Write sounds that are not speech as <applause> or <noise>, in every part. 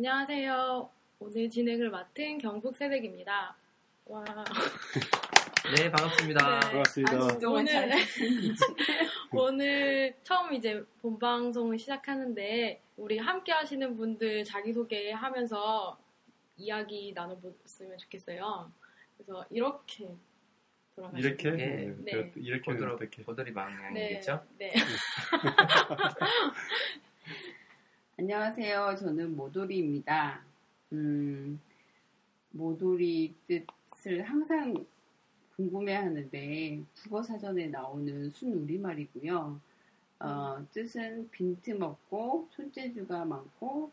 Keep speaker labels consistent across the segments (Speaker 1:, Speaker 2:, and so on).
Speaker 1: 안녕하세요. 오늘 진행을 맡은 경북 새댁입니다. 와. <laughs>
Speaker 2: 네, 반갑습니다.
Speaker 1: 네.
Speaker 3: 반갑습니다.
Speaker 1: 아, 오늘, <laughs> 오늘 처음 이제 본방송을 시작하는데, 우리 함께 하시는 분들 자기소개 하면서 이야기 나눠봤으면 좋겠어요. 그래서 이렇게 돌아가시면
Speaker 3: 이렇게
Speaker 2: 네.
Speaker 3: 네.
Speaker 1: 네.
Speaker 3: 이렇게
Speaker 2: 고도로,
Speaker 3: 어떻게
Speaker 2: 고돌이
Speaker 1: 네.
Speaker 2: 방향이겠죠? <laughs>
Speaker 1: 네.
Speaker 4: 안녕하세요. 저는 모돌이입니다. 음, 모돌이 뜻을 항상 궁금해 하는데, 국어사전에 나오는 순 우리말이고요. 어, 뜻은 빈틈없고, 손재주가 많고,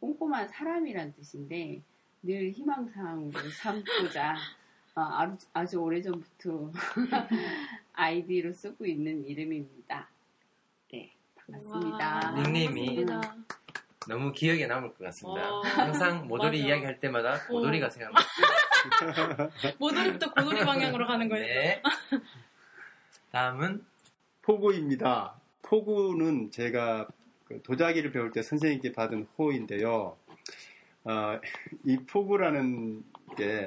Speaker 4: 꼼꼼한 사람이란 뜻인데, 늘 희망사항으로 삼고자, 어, 아주, 아주 오래전부터 <laughs> 아이디로 쓰고 있는 이름입니다. 네, 반갑습니다.
Speaker 1: 와,
Speaker 2: 닉네임이
Speaker 1: 반갑습니다.
Speaker 2: 너무 기억에 남을 것 같습니다.
Speaker 1: 어,
Speaker 2: 항상 모돌이
Speaker 1: 맞아.
Speaker 2: 이야기할 때마다 고돌이가 생각납니다.
Speaker 1: 모돌이부터 고돌이 방향으로 가는 거예요.
Speaker 2: 네. 다음은
Speaker 3: 포구입니다. 포구는 제가 그 도자기를 배울 때 선생님께 받은 호인데요. 어, 이 포구라는 게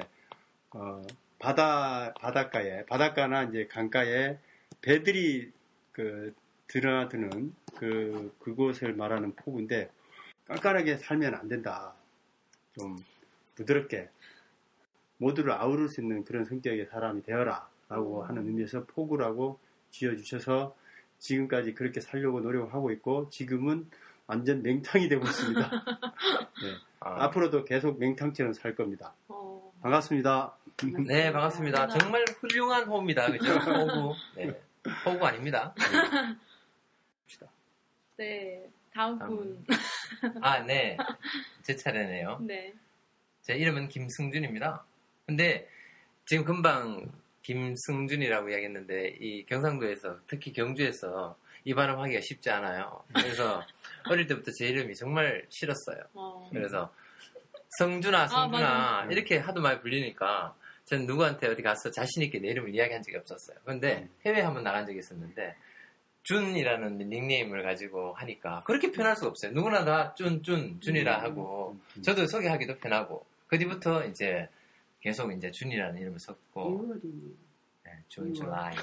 Speaker 3: 어, 바다 바닷가에 바닷가나 이제 강가에 배들이 그 드나드는 그 그곳을 말하는 포구인데 깐깐하게 살면 안 된다. 좀 부드럽게 모두를 아우를 수 있는 그런 성격의 사람이 되어라 라고 하는 의미에서 포구라고 지어주셔서 지금까지 그렇게 살려고 노력하고 있고 지금은 완전 맹탕이 되고 있습니다. <laughs> 네.
Speaker 2: 아,
Speaker 3: 앞으로도 계속 맹탕처럼 살 겁니다.
Speaker 1: 어,
Speaker 3: 반갑습니다.
Speaker 2: 네, 반갑습니다. 정말 훌륭한 호입니다. 그죠? <laughs> 호구. 네. 호구 아닙니다.
Speaker 1: 네. 다음 분.
Speaker 2: 아, 네. 제 차례네요. <laughs>
Speaker 1: 네.
Speaker 2: 제 이름은 김승준입니다. 근데 지금 금방 김승준이라고 이야기했는데 이 경상도에서 특히 경주에서 이 발음하기가 쉽지 않아요. 그래서 어릴 때부터 제 이름이 정말 싫었어요.
Speaker 1: 어,
Speaker 2: 그래서 성준아, 성준아
Speaker 1: 맞아.
Speaker 2: 이렇게 하도 많이 불리니까 전 누구한테 어디 가서 자신 있게 내 이름을 이야기한 적이 없었어요. 근데
Speaker 3: 음.
Speaker 2: 해외 한번 나간 적이 있었는데 준이라는 닉네임을 가지고 하니까 그렇게 편할 수가 없어요. 누구나 다 준, 준, 준이라
Speaker 3: 음,
Speaker 2: 하고
Speaker 3: 음.
Speaker 2: 저도 소개하기도 편하고 그 뒤부터 이제 계속 이제 준이라는 이름을 썼고
Speaker 4: 2월이네요.
Speaker 2: 네, 준, 줄라이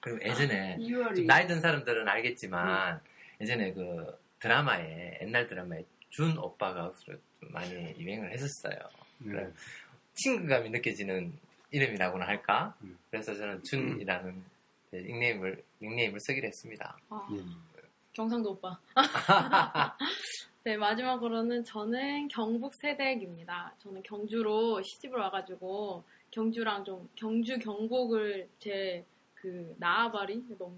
Speaker 2: 그리고 예전에
Speaker 4: 2월이. <laughs>
Speaker 2: 좀 나이 든 사람들은 알겠지만 예전에 그 드라마에 옛날 드라마에 준 오빠가 좀 많이 유행을 했었어요.
Speaker 3: 네.
Speaker 2: 그래. 친근감이 느껴지는 이름이라고나 할까?
Speaker 3: 음.
Speaker 2: 그래서 저는 준이라는 네, 닉네임을 닉네임을 쓰기로 했습니다.
Speaker 1: 아,
Speaker 3: 예.
Speaker 1: 경상도 오빠. <laughs> 네, 마지막으로는 저는 경북 세댁입니다. 저는 경주로 시집을 와가지고 경주랑 좀 경주 경북을 제 그 나아바리 너무.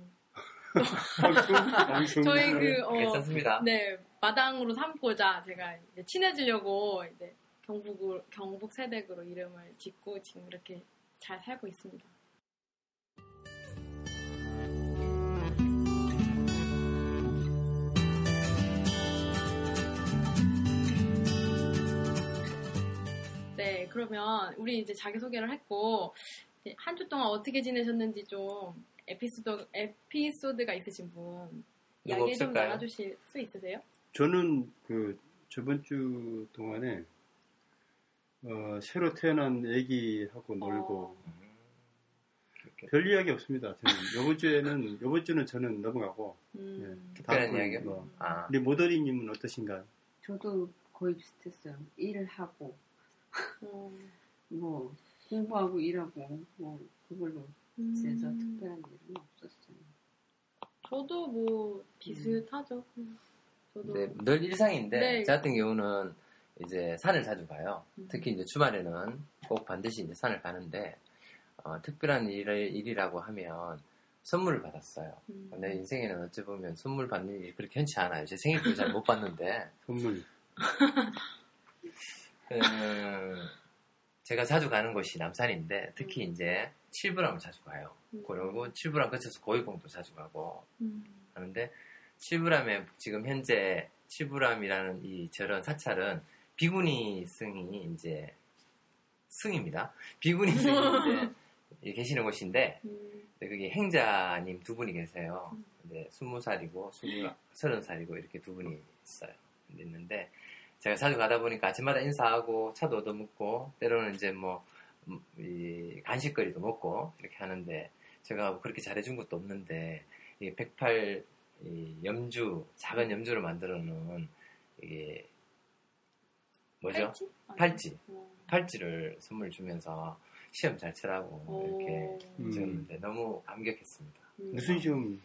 Speaker 1: 저희 그 어,
Speaker 2: 괜찮습니다.
Speaker 1: 네 마당으로 삼고자 제가 이제 친해지려고 이제 경북을 경북 세댁으로 이름을 짓고 지금 이렇게 잘 살고 있습니다. 네, 그러면 우리 이제 자기소개를 했고, 한 주 동안 어떻게 지내셨는지 좀 에피소드, 에피소드가 있으신 분, 이야기 좀? 나눠주실 수 있으세요?
Speaker 3: 저는 그 저번 주 동안에 어, 새로 태어난 아기하고 놀고
Speaker 1: 어,
Speaker 3: 별 이야기 없습니다. 저는 이번 주에는 이번 주는 저는 넘어가고
Speaker 1: 음,
Speaker 2: 특별한
Speaker 3: 다음
Speaker 2: 이야기요?
Speaker 3: 뭐,
Speaker 2: 아,
Speaker 3: 우리 모더리님은 어떠신가요?
Speaker 4: 저도 거의 비슷했어요. 일을 하고,
Speaker 1: 어,
Speaker 4: 뭐, 공부하고 일하고, 뭐, 그걸로
Speaker 1: 음,
Speaker 4: 지내서 특별한 일은 없었어요.
Speaker 1: 저도 뭐 비슷하죠. 음, 저도
Speaker 2: 네, 늘 일상인데
Speaker 1: 네.
Speaker 2: 저 같은 경우는 이제 산을 자주 가요.
Speaker 1: 음.
Speaker 2: 특히 이제 주말에는 꼭 반드시 이제 산을 가는데 어, 특별한 일, 일이라고 하면 선물을 받았어요.
Speaker 1: 음,
Speaker 2: 내 인생에는 어찌 보면 선물 받는 일이 그렇게 흔치 않아요. 제 생일도 잘 못 받는데
Speaker 3: 선물. <laughs> <laughs>
Speaker 2: 음, 제가 자주 가는 곳이 남산인데 특히 이제 칠부람을 자주 가요.
Speaker 1: 음.
Speaker 2: 그리고 칠부람 거쳐서 고위공도 자주 가고
Speaker 1: 음,
Speaker 2: 하는데 칠부람에 지금 현재 칠부람이라는 이 저런 사찰은 비구니 승이 이제 승입니다. 비구니 승이 이제 <laughs> 계시는 곳인데
Speaker 1: 음,
Speaker 2: 네, 거기 행자님 두 분이 계세요.
Speaker 1: 음.
Speaker 2: 근데 스무 살이고 스물 서른 살이고 이렇게 두 분이 있어요. 있는데 제가 자주 가다 보니까 아침마다 인사하고 차도 얻어먹고 때로는 이제 뭐 음, 이 간식거리도 먹고 이렇게 하는데 제가 뭐 그렇게 잘해준 것도 없는데 이 108 이 염주 작은 염주를 만들어 놓은 이게 뭐죠?
Speaker 1: 팔찌?
Speaker 2: 팔찌.
Speaker 1: 어.
Speaker 2: 팔찌를 선물 주면서 시험 잘 치라고 이렇게
Speaker 3: 음.
Speaker 2: 적었는데 너무 감격했습니다.
Speaker 4: 음.
Speaker 3: 무슨 시험?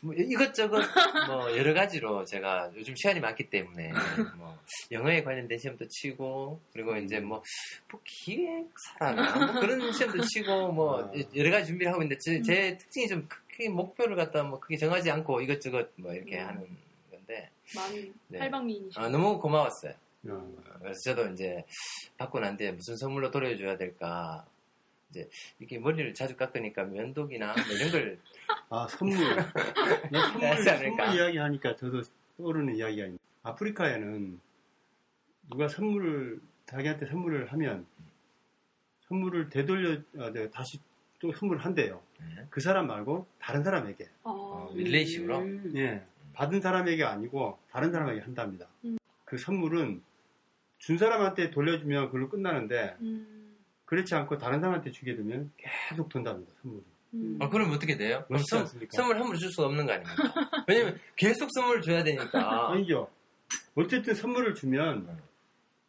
Speaker 2: 뭐 이것저것 뭐 여러 가지로 제가 요즘 시간이 많기 때문에 <laughs> 뭐 영어에 관련된 시험도 치고 그리고 이제 뭐, 뭐 기획사라나 뭐 <laughs> 그런 시험도 치고 뭐
Speaker 3: 아.
Speaker 2: 여러 가지 준비를 하고 있는데 제, 제 특징이 좀 크게 목표를 갖다 뭐 크게 정하지 않고 이것저것 뭐 이렇게
Speaker 1: 음.
Speaker 2: 하는 건데
Speaker 1: 많이
Speaker 2: 네.
Speaker 1: 팔방미인이시죠.
Speaker 2: 아, 너무 고마웠어요.
Speaker 3: 어.
Speaker 2: 그래서 저도 이제 받고 난 뒤에 무슨 선물로 돌려줘야 될까 이제 이렇게 머리를 자주 깎으니까 면도기나 뭐 이런 걸
Speaker 3: 아 선물. 나 <laughs> 선물? 선물 이야기 하니까 저도 떠오르는 이야기가 있는데 아프리카에는 누가 선물을 자기한테 선물을 하면 선물을 되돌려 아, 네, 다시 또 선물을 한대요.
Speaker 2: 네.
Speaker 3: 그 사람 말고 다른 사람에게.
Speaker 1: 아,
Speaker 2: 어, 릴레이식으로
Speaker 4: 음.
Speaker 3: 예. 받은 사람에게 아니고 다른 사람에게 한답니다.
Speaker 1: 음.
Speaker 3: 그 선물은 준 사람한테 돌려주면 그걸로 끝나는데
Speaker 1: 음,
Speaker 3: 그렇지 않고 다른 사람한테 주게 되면 계속 돈답니다. 선물이.
Speaker 1: 음.
Speaker 2: 아, 그럼 어떻게 돼요? 그럼 선? 선물 함부로 줄 수가 없는 거 아닙니까? 왜냐면 계속 선물을 줘야 되니까. <laughs>
Speaker 3: 아니죠. 어쨌든 선물을 주면
Speaker 2: 음.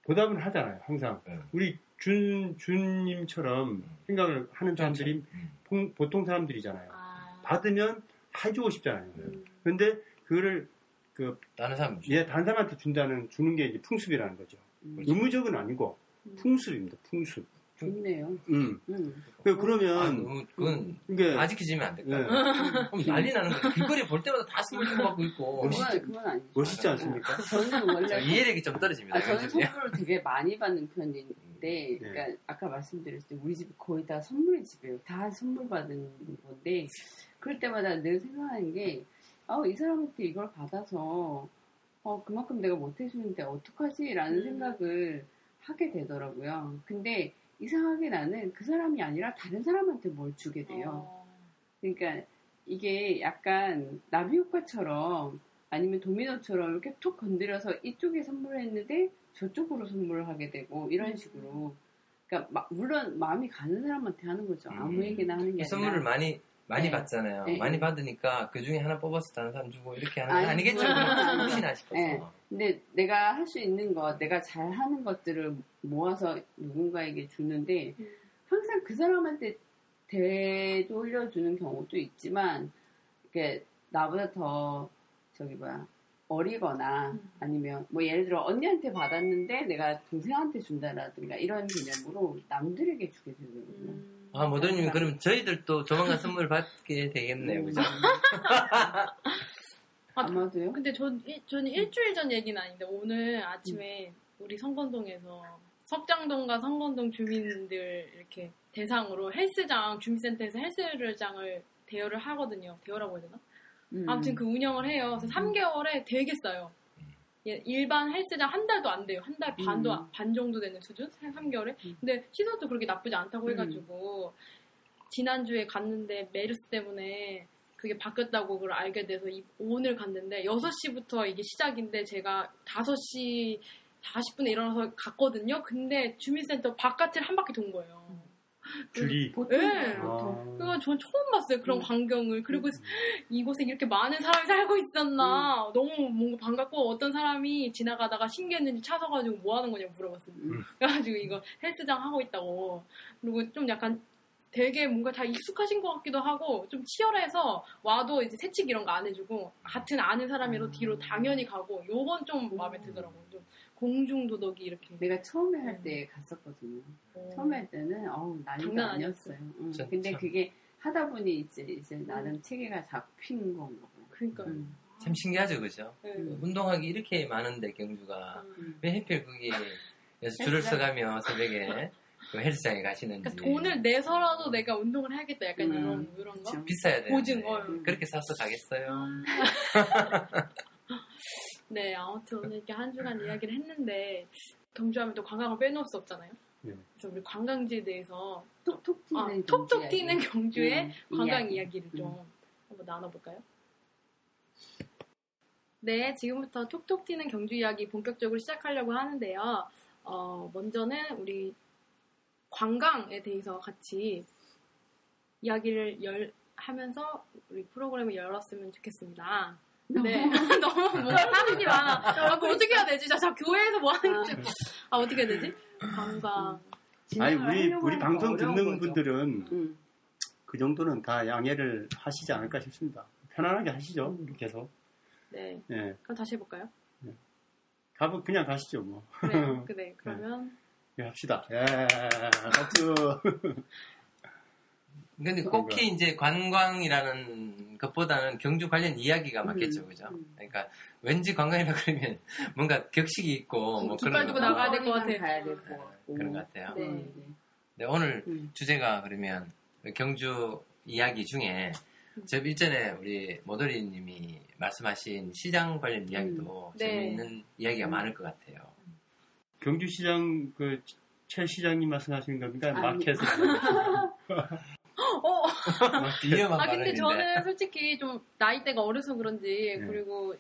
Speaker 3: 보답은 하잖아요. 항상.
Speaker 2: 음.
Speaker 3: 우리 준, 준님처럼 생각을 하는 사람들이
Speaker 2: 음.
Speaker 3: 통- 보통 사람들이잖아요.
Speaker 1: 아,
Speaker 3: 받으면 해주고 싶잖아요.
Speaker 1: 음.
Speaker 3: 근데 그거를 그,
Speaker 2: 다른 사람 주
Speaker 3: 예, 다른 사람한테 준다는, 주는 게 이제 풍습이라는 거죠.
Speaker 4: 음.
Speaker 3: 의무적은 아니고
Speaker 1: 음.
Speaker 3: 풍습입니다. 풍습.
Speaker 4: 좋네요.
Speaker 3: 음.
Speaker 4: 음.
Speaker 3: 그,
Speaker 2: 아,
Speaker 3: 그러면,
Speaker 2: 너무 그건
Speaker 3: 이게,
Speaker 2: 아직 지면 안 될까?
Speaker 3: 예,
Speaker 2: 그럼 난리 나는 거야. 길거리 볼 때마다 다 선물 주고 받고 있고.
Speaker 3: 멋있-
Speaker 4: 그건, 그건 아니죠.
Speaker 3: 멋있지 않습니까?
Speaker 4: 저는 원래
Speaker 2: 자, 이해력이 좀 떨어집니다.
Speaker 4: 아, 저는. 선물을 되게 많이 받는 편인데,
Speaker 3: 네.
Speaker 4: 그러니까 아까 말씀드렸을 때 우리 집 거의 다 선물 집이에요. 다 선물 받은 건데, 그럴 때마다 늘 생각하는 게, 아, 이 사람한테 이걸 받아서, 어, 그만큼 내가 못 해주는데 어떡하지? 라는
Speaker 1: 음.
Speaker 4: 생각을 하게 되더라고요. 근데 이상하게 나는 그 사람이 아니라 다른 사람한테 뭘 주게 돼요.
Speaker 1: 어,
Speaker 4: 그러니까 이게 약간 나비 효과처럼 아니면 도미노처럼 이렇게 톡 건드려서 이쪽에 선물했는데 저쪽으로 선물을 하게 되고 이런 식으로 그러니까 마- 물론 마음이 가는 사람한테 하는 거죠 아무에게나 하는 게 아니라
Speaker 2: 선물을 많이 많이
Speaker 4: 네.
Speaker 2: 받잖아요.
Speaker 4: 네.
Speaker 2: 많이 받으니까 그 중에 하나 뽑아서 다른 사람 주고 이렇게 하는 건
Speaker 4: 아니,
Speaker 2: 아니겠죠?
Speaker 4: 아니죠.
Speaker 2: 혹시나 싶어서.
Speaker 4: 네. 근데 내가 할 수 있는 것 내가 잘 하는 것들을 모아서 누군가에게 주는데
Speaker 1: 음.
Speaker 4: 항상 그 사람한테 되돌려주는 경우도 있지만 이게 나보다 더 저기 뭐야 어리거나
Speaker 1: 음.
Speaker 4: 아니면 뭐 예를 들어 언니한테 받았는데 내가 동생한테 준다라든가 이런 개념으로 남들에게 주게 되거든요.
Speaker 1: 음.
Speaker 2: 아, 모더님 그럼 저희들도 조만간 선물 받게 되겠네요. 그죠? <laughs>
Speaker 1: 아,
Speaker 4: 아마도요.
Speaker 1: 근데 전, 일- 저는 일주일 전 얘기는 아닌데 오늘 아침에 우리 성건동에서 석장동과 성건동 주민들 이렇게 대상으로 헬스장 주민센터에서 헬스장을 대여를 하거든요. 대여라고 해야 되나?
Speaker 4: 음.
Speaker 1: 아무튼 그 운영을 해요. 그래서 3개월에 되게 싸요. 예, 일반 헬스장 한 달도 안 돼요. 한 달 반도
Speaker 4: 음.
Speaker 1: 반 정도 되는 수준? 3개월에.
Speaker 4: 음.
Speaker 1: 근데 시설도 그렇게 나쁘지 않다고
Speaker 4: 음.
Speaker 1: 해가지고 지난주에 갔는데 메르스 때문에 그게 바뀌었다고 그걸 알게 돼서 이- 오늘 갔는데 6시부터 이게 시작인데 제가 5시 40분에 일어나서 갔거든요. 근데 주민센터 바깥을 한 바퀴 돈 거예요. <laughs>
Speaker 3: 줄이.
Speaker 4: 보통
Speaker 1: 네.
Speaker 4: 보통
Speaker 1: 그건 전 처음 봤어요. 그런
Speaker 4: 음.
Speaker 1: 광경을. 그리고 <gasps> 이곳에 이렇게 많은 사람이 살고 있었나.
Speaker 4: 음.
Speaker 1: 너무 뭔가 반갑고 어떤 사람이 지나가다가 신기했는지 차 서가지고 뭐 하는 거냐고 물어봤어요.
Speaker 4: 음.
Speaker 1: 그래가지고 이거 헬스장 하고 있다고. 그리고 좀 약간 되게 뭔가 다 익숙하신 것 같기도 하고 좀 치열해서 와도 이제 세칙 이런 거 안 해주고 같은 아는 사람이로
Speaker 4: 음.
Speaker 1: 뒤로 당연히 가고 요건 좀 마음에 들더라고요. 좀 공중도덕이 이렇게.
Speaker 4: 내가 처음에 할 때 갔었거든요.
Speaker 1: 어.
Speaker 4: 처음에 할 때는 어우 난리가 아니었어요. 응.
Speaker 2: 진짜.
Speaker 4: 근데 그게 하다 보니 이제 이제
Speaker 1: 음.
Speaker 4: 나름 체계가 잡힌 건가 봐요.
Speaker 1: 그러니까요.
Speaker 4: 음.
Speaker 2: 참 신기하죠, 그죠?
Speaker 1: 네.
Speaker 4: 음.
Speaker 2: 운동하기 이렇게 많은데 경주가
Speaker 1: 음.
Speaker 2: 왜 하필 거기 에서 <laughs> 줄을
Speaker 4: 헬스장?
Speaker 2: 서가며 새벽에 그 헬스장에 가시는지
Speaker 1: 그러니까 돈을 내서라도 내가 운동을 해야겠다. 약간
Speaker 4: 음.
Speaker 1: 이런 이런 거.
Speaker 4: 그쵸.
Speaker 2: 비싸야 되는데
Speaker 1: 보증, 어.
Speaker 2: 그렇게 사서 가겠어요? <laughs>
Speaker 1: 네, 아무튼 오늘 이렇게 한 주간 이야기를 했는데 경주하면 또 관광을 빼놓을 수 없잖아요.
Speaker 3: 네.
Speaker 1: 그래서 우리 관광지에 대해서
Speaker 4: 톡톡 튀는
Speaker 1: 아,
Speaker 4: 경주
Speaker 1: 톡톡. 튀는 경주의
Speaker 4: 음,
Speaker 1: 관광
Speaker 4: 이야기.
Speaker 1: 이야기를 좀 한번 나눠볼까요? 네, 지금부터 톡톡 튀는 경주 이야기 본격적으로 시작하려고 하는데요. 어, 먼저는 우리 관광에 대해서 같이 이야기를 열, 하면서 우리 프로그램을 열었으면 좋겠습니다. 네. <laughs> 너무 뭔가 사람이 많아. 아, 어떻게 해야 되지? 자, 자, 교회에서 뭐 하는 지 아, 어떻게 해야 되지? 관광.
Speaker 3: 아니
Speaker 4: 진행을
Speaker 3: 우리 우리 방송 듣는
Speaker 4: 거죠.
Speaker 3: 분들은
Speaker 4: 음.
Speaker 3: 그 정도는 다 양해를 하시지 않을까 싶습니다. 편안하게 하시죠.
Speaker 4: 음.
Speaker 3: 이렇게 해서.
Speaker 1: 네.
Speaker 3: 예.
Speaker 1: 그럼 다시 해볼까요?
Speaker 3: 가보 그냥 가시죠 뭐.
Speaker 1: 그래, 그래. <laughs> 그러면.
Speaker 3: 예, 합시다. 예. 박수. <laughs>
Speaker 2: 근데 꼭히 이제 관광이라는 것보다는 경주 관련 이야기가 맞겠죠,
Speaker 4: 음,
Speaker 2: 그죠?
Speaker 4: 음.
Speaker 2: 그러니까 왠지 관광이라 그러면 <laughs> 뭔가 격식이 있고 뭐
Speaker 1: 깃발
Speaker 2: 그런
Speaker 1: 두고
Speaker 2: 거-
Speaker 1: 나가야 될것
Speaker 4: 어디든
Speaker 1: 같아.
Speaker 4: 가야 될것 같고.
Speaker 2: 그런 것 같아요.
Speaker 1: 네.
Speaker 4: 네.
Speaker 2: 네, 오늘
Speaker 4: 음.
Speaker 2: 주제가 그러면 경주 이야기 중에 저 일전에 우리 모돌이님이 말씀하신 시장 관련 이야기도
Speaker 1: 네.
Speaker 2: 재미있는 이야기가
Speaker 4: 음.
Speaker 2: 많을 것 같아요.
Speaker 3: 경주시장 그 최 시장님 말씀하시는 겁니까?
Speaker 4: 아니.
Speaker 3: 마켓.
Speaker 1: 어,
Speaker 2: 위험한
Speaker 1: 아 근데. 저는 솔직히 좀 나이대가 어려서 그런지
Speaker 3: 네.
Speaker 1: 그리고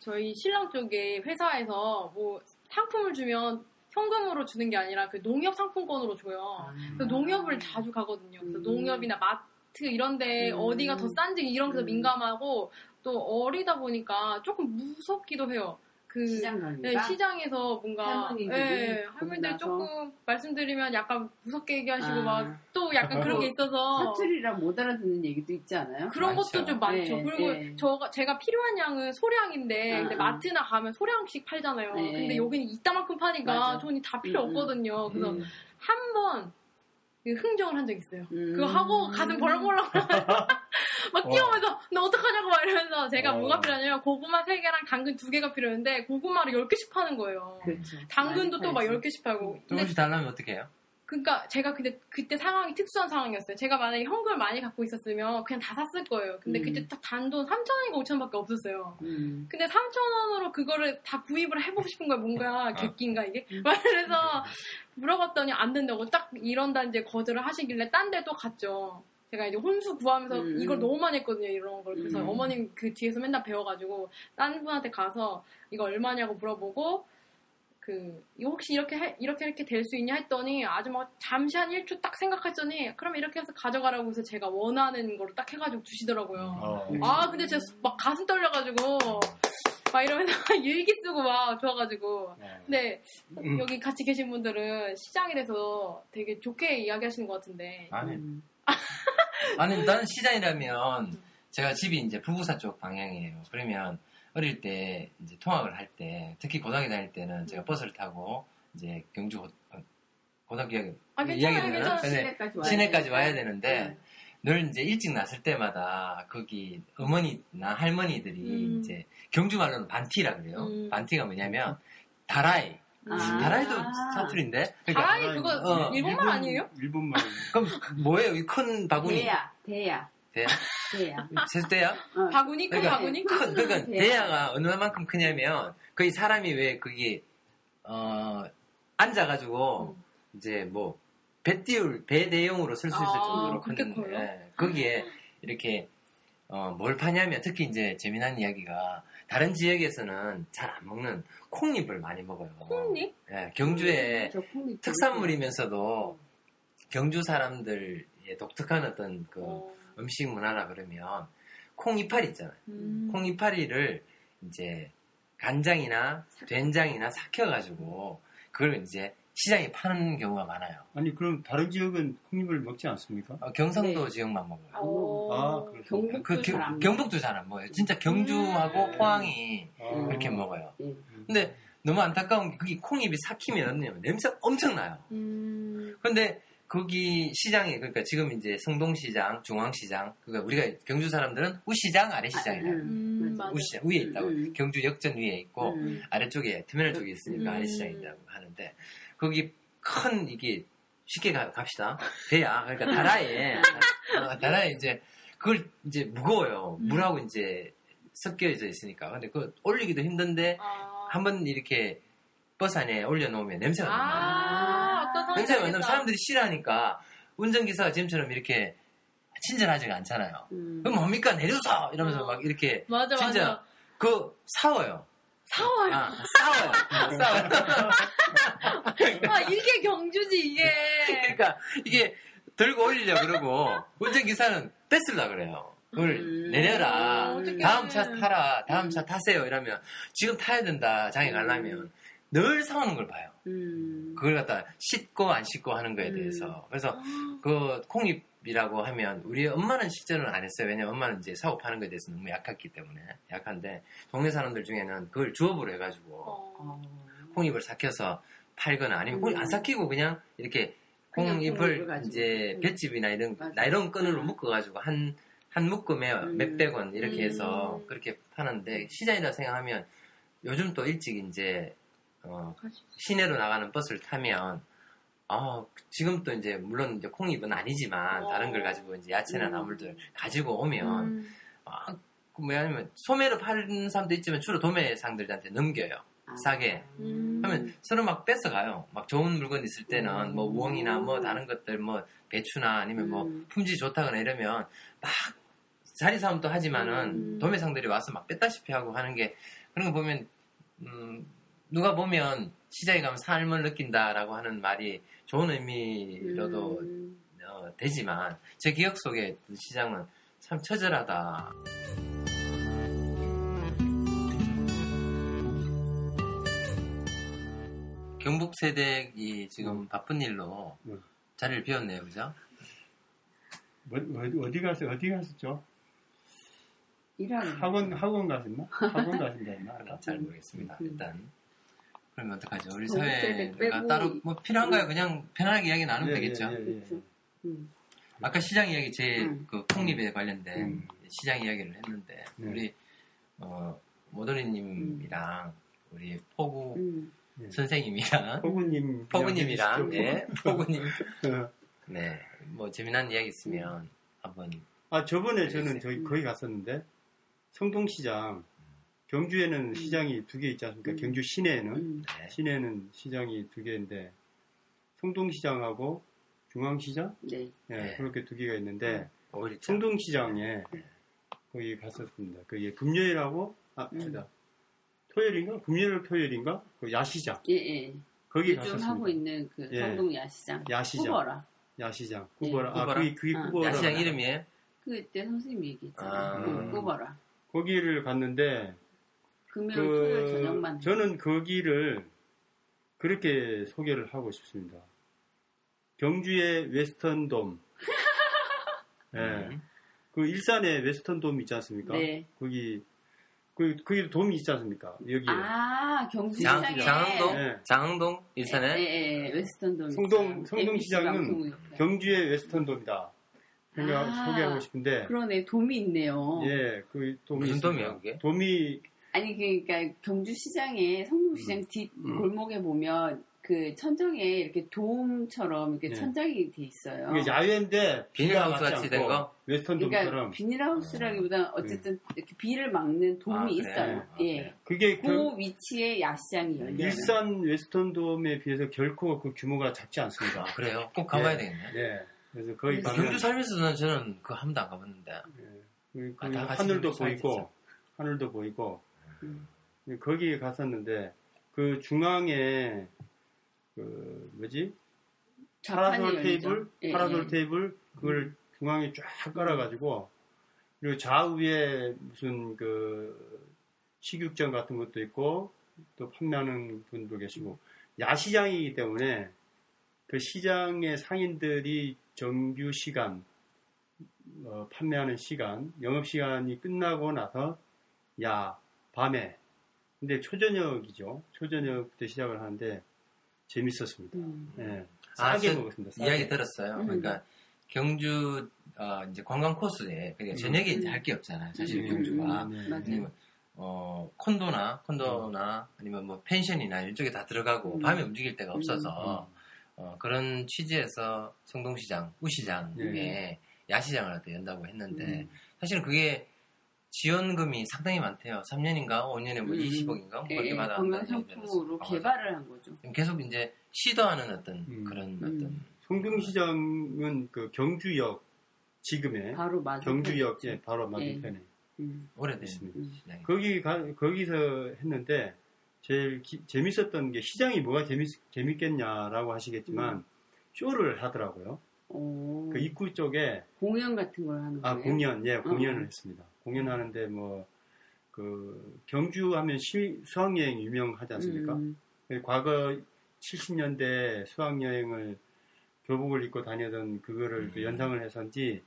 Speaker 1: 저희 신랑 쪽에 회사에서 뭐 상품을 주면 현금으로 주는 게 아니라 그 농협 상품권으로 줘요. 그 농협을 자주 가거든요. 그래서
Speaker 4: 음.
Speaker 1: 농협이나 마트 이런데
Speaker 4: 음.
Speaker 1: 어디가 더 싼지 이런 게
Speaker 4: 음.
Speaker 1: 민감하고 또 어리다 보니까 조금 무섭기도 해요. 그
Speaker 4: 시장.
Speaker 1: 네, 시장에서 뭔가
Speaker 4: 할머니들이
Speaker 1: 예,
Speaker 4: 거기
Speaker 1: 할머니들. 조금 말씀드리면 약간 무섭게 얘기하시고
Speaker 4: 아.
Speaker 1: 막또 약간 그런 게 있어서
Speaker 4: 사투리라 못 알아듣는 얘기도 있지 않아요?
Speaker 1: 그런
Speaker 2: 많죠.
Speaker 1: 것도 좀 많죠.
Speaker 4: 네,
Speaker 1: 그리고
Speaker 4: 네.
Speaker 1: 저가 제가 필요한 양은 소량인데
Speaker 4: 아,
Speaker 1: 근데
Speaker 4: 아.
Speaker 1: 마트나 가면 소량씩 팔잖아요.
Speaker 4: 네.
Speaker 1: 근데 여기는 이따만큼 파니까
Speaker 4: 맞아.
Speaker 1: 돈이 다 필요
Speaker 4: 음, 음.
Speaker 1: 없거든요. 그래서
Speaker 4: 음.
Speaker 1: 한번 흥정을 한 적 있어요.
Speaker 4: 음.
Speaker 1: 그거 하고 가슴 벌렁벌렁 <laughs> 막 뛰어오면서 너 어떡하냐고 막 이러면서 제가
Speaker 3: 어.
Speaker 1: 뭐가 필요하냐면 고구마 3개랑 당근 2개가 필요했는데 고구마를 10개씩 파는 거예요.
Speaker 4: 그렇죠.
Speaker 1: 당근도 또막
Speaker 4: 많이
Speaker 1: 10개씩 팔고. 근데
Speaker 2: 조금씩 달라면 어떻게 해요?
Speaker 1: 그러니까 제가 그때 그때 상황이 특수한 상황이었어요. 제가 만약에 현금을 많이 갖고 있었으면 그냥 다 샀을 거예요. 근데
Speaker 4: 음.
Speaker 1: 그때 딱 단돈 3,000원인가 5,000원밖에 없었어요.
Speaker 4: 음.
Speaker 1: 근데 3,000원으로 그거를 다 구입을 해보고 싶은 거야.
Speaker 2: 아.
Speaker 1: 뭔가 객기인가 이게?
Speaker 4: 음.
Speaker 1: 막 그래서 물어봤더니 안 된다고 딱 이런다 이제 거절을 하시길래 딴데또 갔죠. 제가 이제 혼수 구하면서
Speaker 4: 음.
Speaker 1: 이걸 너무 많이 했거든요. 이런 걸. 그래서
Speaker 4: 음.
Speaker 1: 어머님 그 뒤에서 맨날 배워가지고 딴 분한테 가서 이거 얼마냐고 물어보고 그 이거 혹시 이렇게 해- 이렇게 이렇게 될 수 있냐 했더니 아주 막 잠시 한 1초 딱 생각했더니 그럼 이렇게 해서 가져가라고 해서 제가 원하는 거를 딱 해가지고 주시더라고요.
Speaker 3: 어.
Speaker 4: 음.
Speaker 1: 아 근데 제가 막 가슴 떨려가지고 막 이러면서 <laughs> 일기 쓰고 막 좋아가지고 근데
Speaker 3: 음.
Speaker 1: 여기 같이 계신 분들은 시장에 대해서 되게 좋게 이야기하시는 것 같은데
Speaker 2: 아니,
Speaker 4: 음. <laughs>
Speaker 2: 아니 나는 시장이라면 제가 집이 이제 부부사 쪽 방향이에요. 그러면 어릴 때 이제 통학을 할 때 특히 고등학교 다닐 때는 제가 버스를 타고 이제 경주 고, 어, 고등학교 이야기
Speaker 1: 아
Speaker 2: 이야기 되나? 근데
Speaker 4: 시내까지 와야
Speaker 2: 시내까지 와야. 되는데 늘 이제 일찍 났을 때마다 거기 어머니나 할머니들이
Speaker 1: 음.
Speaker 2: 이제 경주 말로는 반티라 그래요.
Speaker 1: 음.
Speaker 2: 반티가 뭐냐면 다라이.
Speaker 4: 아.
Speaker 2: 다라이도 사투리인데. 그러니까
Speaker 1: 다라이 그거
Speaker 2: 어,
Speaker 1: 일본말 아니에요?
Speaker 3: 일본말.
Speaker 2: 그럼 뭐예요? 이큰 바구니.
Speaker 4: 대야, 대야,
Speaker 2: 대야?
Speaker 4: 대야.
Speaker 2: 세수대야?
Speaker 4: 어.
Speaker 1: 바구니 큰
Speaker 2: 그러니까
Speaker 1: 바구니?
Speaker 2: 큰, 그러니까
Speaker 4: 대야.
Speaker 2: 대야가 어느 만큼 크냐면 거의 사람이 왜 거기 어 앉아가지고
Speaker 1: 음.
Speaker 2: 이제 뭐 배 띄울 배 대용으로 쓸 수 있을
Speaker 1: 아,
Speaker 2: 정도로
Speaker 1: 그렇게
Speaker 2: 큰
Speaker 1: 커요?
Speaker 2: 예, 거기에 이렇게 어, 뭘 파냐면 특히 이제 재미난 이야기가 다른 지역에서는 잘 안 먹는 콩잎을 많이 먹어요.
Speaker 1: 콩잎?
Speaker 2: 예, 경주에
Speaker 4: 음, 저 콩잎
Speaker 2: 특산물이면서도 경주 사람들의 독특한 어떤 그
Speaker 1: 어,
Speaker 2: 음식 문화라 그러면 콩이파리 있잖아요.
Speaker 1: 음.
Speaker 2: 콩이파리를 이제 간장이나 된장이나 삭혀가지고 그걸 이제 시장에 파는 경우가 많아요.
Speaker 3: 아니 그럼 다른 지역은 콩잎을 먹지 않습니까?
Speaker 2: 어, 경상도
Speaker 4: 네.
Speaker 2: 지역만 먹어요.
Speaker 1: 어.
Speaker 3: 아, 그렇습니까?
Speaker 4: 경북도
Speaker 2: 그
Speaker 4: 잘안
Speaker 2: 경. 경북도 잘 안 먹어요. 진짜 경주하고
Speaker 1: 음.
Speaker 2: 포항이
Speaker 3: 아.
Speaker 2: 그렇게 먹어요.
Speaker 4: 예.
Speaker 2: 근데 너무 안타까운 게 그게 콩잎이 삭히면 냄새 엄청 나요.
Speaker 1: 음.
Speaker 2: 근데 거기 시장에 그러니까 지금 이제 성동시장, 중앙시장 그러니까 우리가 경주 사람들은 우시장, 아래시장이라.
Speaker 4: 아,
Speaker 1: 음,
Speaker 4: 맞아.
Speaker 1: 맞아.
Speaker 2: 우시장 위에 있다고.
Speaker 4: 음.
Speaker 2: 경주 역전 위에 있고
Speaker 4: 음.
Speaker 2: 아래쪽에 터미널 쪽에 있으니까
Speaker 1: 음.
Speaker 2: 아래시장이라고 하는데 거기 큰 이게 쉽게 가- 갑시다 대야 그러니까 다라에 <laughs> 어, 다라에 이제 그걸 이제 무거워요
Speaker 1: 음.
Speaker 2: 물하고 이제 섞여져 있으니까 근데 그 올리기도 힘든데
Speaker 1: 아,
Speaker 2: 한번 이렇게 버스 안에 올려놓으면 냄새가 나요
Speaker 1: 아, 상황이
Speaker 2: 냄새가 나면
Speaker 1: 알겠다.
Speaker 2: 사람들이 싫어하니까 운전기사가 지금처럼 이렇게 친절하지가 않잖아요
Speaker 4: 음.
Speaker 2: 그럼 뭡니까 내려서 이러면서
Speaker 1: 어.
Speaker 2: 막 이렇게
Speaker 1: 맞아
Speaker 2: 진짜
Speaker 1: 맞아.
Speaker 2: 그 싸워요.
Speaker 1: 사와요.
Speaker 2: 아, 싸워요. 싸워요.
Speaker 1: 아, 이게 경주지, 이게.
Speaker 2: 그러니까 이게 들고 올리려 그러고 운전기사는 뺏으려 그래요. 그걸
Speaker 4: 음.
Speaker 2: 내려라.
Speaker 1: 어떡해.
Speaker 2: 다음 차 타라. 다음 차 타세요. 이러면 지금 타야 된다. 장에 가려면 늘 싸우는 걸 봐요.
Speaker 4: 음.
Speaker 2: 그걸 갖다 씻고 안 씻고 하는 거에
Speaker 4: 음.
Speaker 2: 대해서. 그래서 그 콩잎 이라고 하면 우리 엄마는 실제로는 안 했어요. 왜냐면 엄마는 이제 사고 파는 거에 대해서 너무 약했기 때문에 약한데 동네 사람들 중에는 그걸 주업으로 해가지고
Speaker 1: 어.
Speaker 4: 어.
Speaker 2: 콩잎을 삭혀서 팔거나 아니면 콩잎
Speaker 4: 음.
Speaker 2: 안 삭히고 그냥 이렇게
Speaker 4: 콩잎을
Speaker 2: 콩잎을. 이제
Speaker 4: 음.
Speaker 2: 볏짚이나 이런
Speaker 4: 맞아.
Speaker 2: 나이론 끈으로
Speaker 4: 음.
Speaker 2: 묶어가지고 한, 한 묶음에
Speaker 4: 음.
Speaker 2: 몇백 원 이렇게
Speaker 1: 음.
Speaker 2: 해서 그렇게 파는데 시장이라 생각하면 요즘 또 일찍 이제 어, 시내로 나가는 버스를 타면 아 지금 또 이제 물론 이제 콩잎은 아니지만
Speaker 1: 어.
Speaker 2: 다른 걸 가지고 이제 야채나
Speaker 4: 음.
Speaker 2: 나물들 가지고 오면
Speaker 1: 음.
Speaker 2: 아, 그 뭐냐면 소매로 파는 사람도 있지만 주로 도매상들한테 넘겨요.
Speaker 4: 아.
Speaker 2: 싸게.
Speaker 1: 음.
Speaker 2: 하면 서로 막 뺏어가요. 막 좋은 물건 있을 때는
Speaker 4: 음.
Speaker 2: 뭐 우엉이나 뭐 다른 것들 뭐 배추나 아니면 뭐
Speaker 4: 음.
Speaker 2: 품질 좋다거나 이러면 막 자리 싸움도 하지만은
Speaker 1: 음.
Speaker 2: 도매상들이 와서 막 뺐다시피 하고 하는 게 그런 거 보면 음, 누가 보면 시장에 가면 삶을 느낀다라고 하는 말이 좋은 의미로도
Speaker 4: 음.
Speaker 2: 어, 되지만 제 기억 속에 그 시장은 참 처절하다. 경북 세대이 지금 바쁜 일로
Speaker 3: 음.
Speaker 2: 자리를 비웠네요, 그죠?
Speaker 3: 뭐, 어디, 어디 가서 어디 갔었죠?
Speaker 4: 일하는
Speaker 3: 학원 학원 가셨나? 학원 가신다 했나? 아까?
Speaker 2: 잘 모르겠습니다.
Speaker 4: 음.
Speaker 2: 일단 그러면 어떡하죠? 우리
Speaker 4: 세대
Speaker 2: 사회가
Speaker 4: 빼고
Speaker 2: 따로 뭐 필요한가요? 그냥 편하게 이야기 나누면
Speaker 3: 예,
Speaker 2: 되겠죠.
Speaker 3: 예, 예, 예.
Speaker 4: 그렇죠. 음.
Speaker 2: 아까 시장 이야기 제
Speaker 4: 음.
Speaker 2: 그 콩잎에 관련된
Speaker 3: 음.
Speaker 2: 시장 이야기를 했는데
Speaker 3: 네.
Speaker 2: 우리 어, 모더리님이랑 우리 포구
Speaker 4: 음.
Speaker 3: 예.
Speaker 2: 선생님이랑
Speaker 3: 포구님
Speaker 2: 포구님이랑 예, <laughs> 포구님
Speaker 3: 어.
Speaker 2: 네, 뭐 재미난 이야기 있으면 한번
Speaker 3: 아 저번에
Speaker 2: 알겠어요.
Speaker 3: 저는 저기 거기 갔었는데 성동시장 경주에는 시장이 두 개 있지 않습니까?
Speaker 4: 음.
Speaker 3: 경주 시내에는
Speaker 4: 음.
Speaker 2: 네.
Speaker 3: 시내는 시장이 두 개인데 성동시장하고 중앙시장
Speaker 4: 네.
Speaker 3: 예,
Speaker 2: 네.
Speaker 3: 그렇게 두 개가 있는데 성동시장에
Speaker 2: 네.
Speaker 3: 거기 갔었습니다. 그게 금요일하고 아
Speaker 4: 음.
Speaker 3: 아니다. 토요일인가? 금요일 토요일인가? 그 야시장
Speaker 4: 예, 예.
Speaker 3: 거기
Speaker 4: 요즘
Speaker 3: 갔었습니다.
Speaker 4: 하고 있는 그
Speaker 3: 예.
Speaker 4: 성동 야시장.
Speaker 3: 야시장.
Speaker 4: 후보라.
Speaker 3: 야시장.
Speaker 4: 예,
Speaker 3: 꾸버라. 아? 그게 그게
Speaker 4: 아,
Speaker 3: 꾸버라.
Speaker 2: 야시장 이름이에요?
Speaker 4: 그때 선생님이 얘기했잖아요.
Speaker 2: 아.
Speaker 4: 그 꼽아라.
Speaker 3: 거기를 갔는데
Speaker 4: 금요일, 토요일
Speaker 3: 그
Speaker 4: 저녁만.
Speaker 3: 저는 거기를 그렇게 소개를 하고 싶습니다. 경주의 웨스턴돔. <laughs> 예.
Speaker 2: 음.
Speaker 3: 그 일산에 웨스턴돔 있지 않습니까?
Speaker 4: 네.
Speaker 3: 거기 그 거기 돔이 있지 않습니까? 여기에.
Speaker 4: 아, 경주
Speaker 2: 장,
Speaker 4: 시장에.
Speaker 2: 장흥동?
Speaker 3: 네.
Speaker 2: 장흥동? 일산에?
Speaker 4: 예, 예, 예. 웨스턴돔.
Speaker 3: 성동-. 성동 시장은. 경주의 웨스턴돔이다. 생각
Speaker 4: 아.
Speaker 3: 소개하고 싶은데
Speaker 4: 그러네, 돔이 있네요.
Speaker 3: 예, 그 돔이
Speaker 2: 무슨. 돔이에요, 그게?
Speaker 3: 돔이
Speaker 4: 아니, 그러니까 경주 시장에, 성동시장 뒷
Speaker 3: 음.
Speaker 4: 골목에 보면 그 천정에 이렇게 돔처럼 이렇게
Speaker 3: 네.
Speaker 4: 천장이 돼 있어요.
Speaker 3: 이게 야외인데
Speaker 2: 비닐하우스 같이 된 거?
Speaker 3: 웨스턴돔처럼
Speaker 4: 그러니까 비닐하우스라기보다 어쨌든 이렇게 비를 막는 돔이
Speaker 2: 아, 그래요?
Speaker 4: 있어요.
Speaker 2: 아,
Speaker 4: 예.
Speaker 2: 그래요?
Speaker 3: 그게 그그
Speaker 4: 위치에 야시장이 열려요.
Speaker 3: 일산 웨스턴 돔에 비해서 결코 그 규모가 작지 않습니다.
Speaker 2: 아, 그래요? 꼭 가봐야
Speaker 3: 예.
Speaker 2: 되겠네.
Speaker 3: 예. 그래서 거기
Speaker 4: 그래서
Speaker 3: 가면
Speaker 2: 경주 살면서는 저는 그거 한 번도 안 가봤는데.
Speaker 3: 예. 그- 그
Speaker 2: 아, 다 같이
Speaker 3: 하늘도
Speaker 2: 경주
Speaker 3: 보이고 하늘도 보이고
Speaker 4: 음.
Speaker 3: 거기에 갔었는데 그 중앙에 그 뭐지? 파라솔. 테이블?
Speaker 4: 예,
Speaker 3: 파라솔
Speaker 4: 예.
Speaker 3: 테이블? 그걸 중앙에 쫙 깔아가지고 그리고 좌우에 무슨 그 식육점 같은 것도 있고 또 판매하는 분도 계시고 야시장이기 때문에 그 시장의 상인들이 정규 시간 어, 판매하는 시간 영업 시간이 끝나고 나서 야 밤에 근데 초저녁이죠 초저녁부터 시작을 하는데 재밌었습니다.
Speaker 4: 음.
Speaker 3: 예.
Speaker 2: 아,
Speaker 3: 싸게
Speaker 2: 저
Speaker 3: 먹었습니다. 싸게.
Speaker 2: 이야기 들었어요.
Speaker 4: 음.
Speaker 2: 그러니까 경주 어, 이제 관광 코스에 그러니까 저녁에 이제
Speaker 4: 음.
Speaker 2: 할게 없잖아요. 사실
Speaker 4: 음,
Speaker 2: 경주가
Speaker 4: 음,
Speaker 3: 네.
Speaker 2: 아니면 어 콘도나 콘도나 아니면 뭐 펜션이나 이쪽에 다 들어가고
Speaker 4: 음.
Speaker 2: 밤에 움직일 데가 없어서
Speaker 3: 음.
Speaker 2: 어, 그런 취지에서 성동시장, 우시장에
Speaker 3: 네.
Speaker 2: 야시장을 또 연다고 했는데
Speaker 4: 음.
Speaker 2: 사실은 그게 지원금이 상당히 많대요. 3년인가 5년에 뭐
Speaker 4: 음.
Speaker 2: 20억인가 뭐
Speaker 4: 예,
Speaker 2: 그렇게
Speaker 4: 예,
Speaker 2: 받았는데
Speaker 4: 관광상품으로 개발을 한 거죠.
Speaker 2: 계속 이제 시도하는 어떤
Speaker 3: 음.
Speaker 2: 그런
Speaker 4: 음.
Speaker 2: 어떤
Speaker 3: 송정시장은 그 경주역 지금의
Speaker 4: 바로.
Speaker 3: 경주역 예, 바로 맞은편에
Speaker 4: 음,
Speaker 2: 오래된
Speaker 3: 있습니다.
Speaker 4: 음.
Speaker 3: 거기 가, 거기서 했는데 제일 기- 재밌었던 게 시장이 뭐가 재밌, 재밌겠냐라고 하시겠지만 쇼를 하더라고요.
Speaker 4: 오,
Speaker 3: 그 입구 쪽에
Speaker 4: 공연 같은 걸 하는
Speaker 3: 아
Speaker 4: 거예요?
Speaker 3: 공연 예 공연을
Speaker 4: 어.
Speaker 3: 했습니다. 공연하는데 뭐 그 경주 하면 시- 수학여행 유명하지 않습니까?
Speaker 4: 음,
Speaker 3: 과거 70년대 수학여행을 교복을 입고 다니던 그거를 그
Speaker 2: 음.
Speaker 3: 연상을 해서인지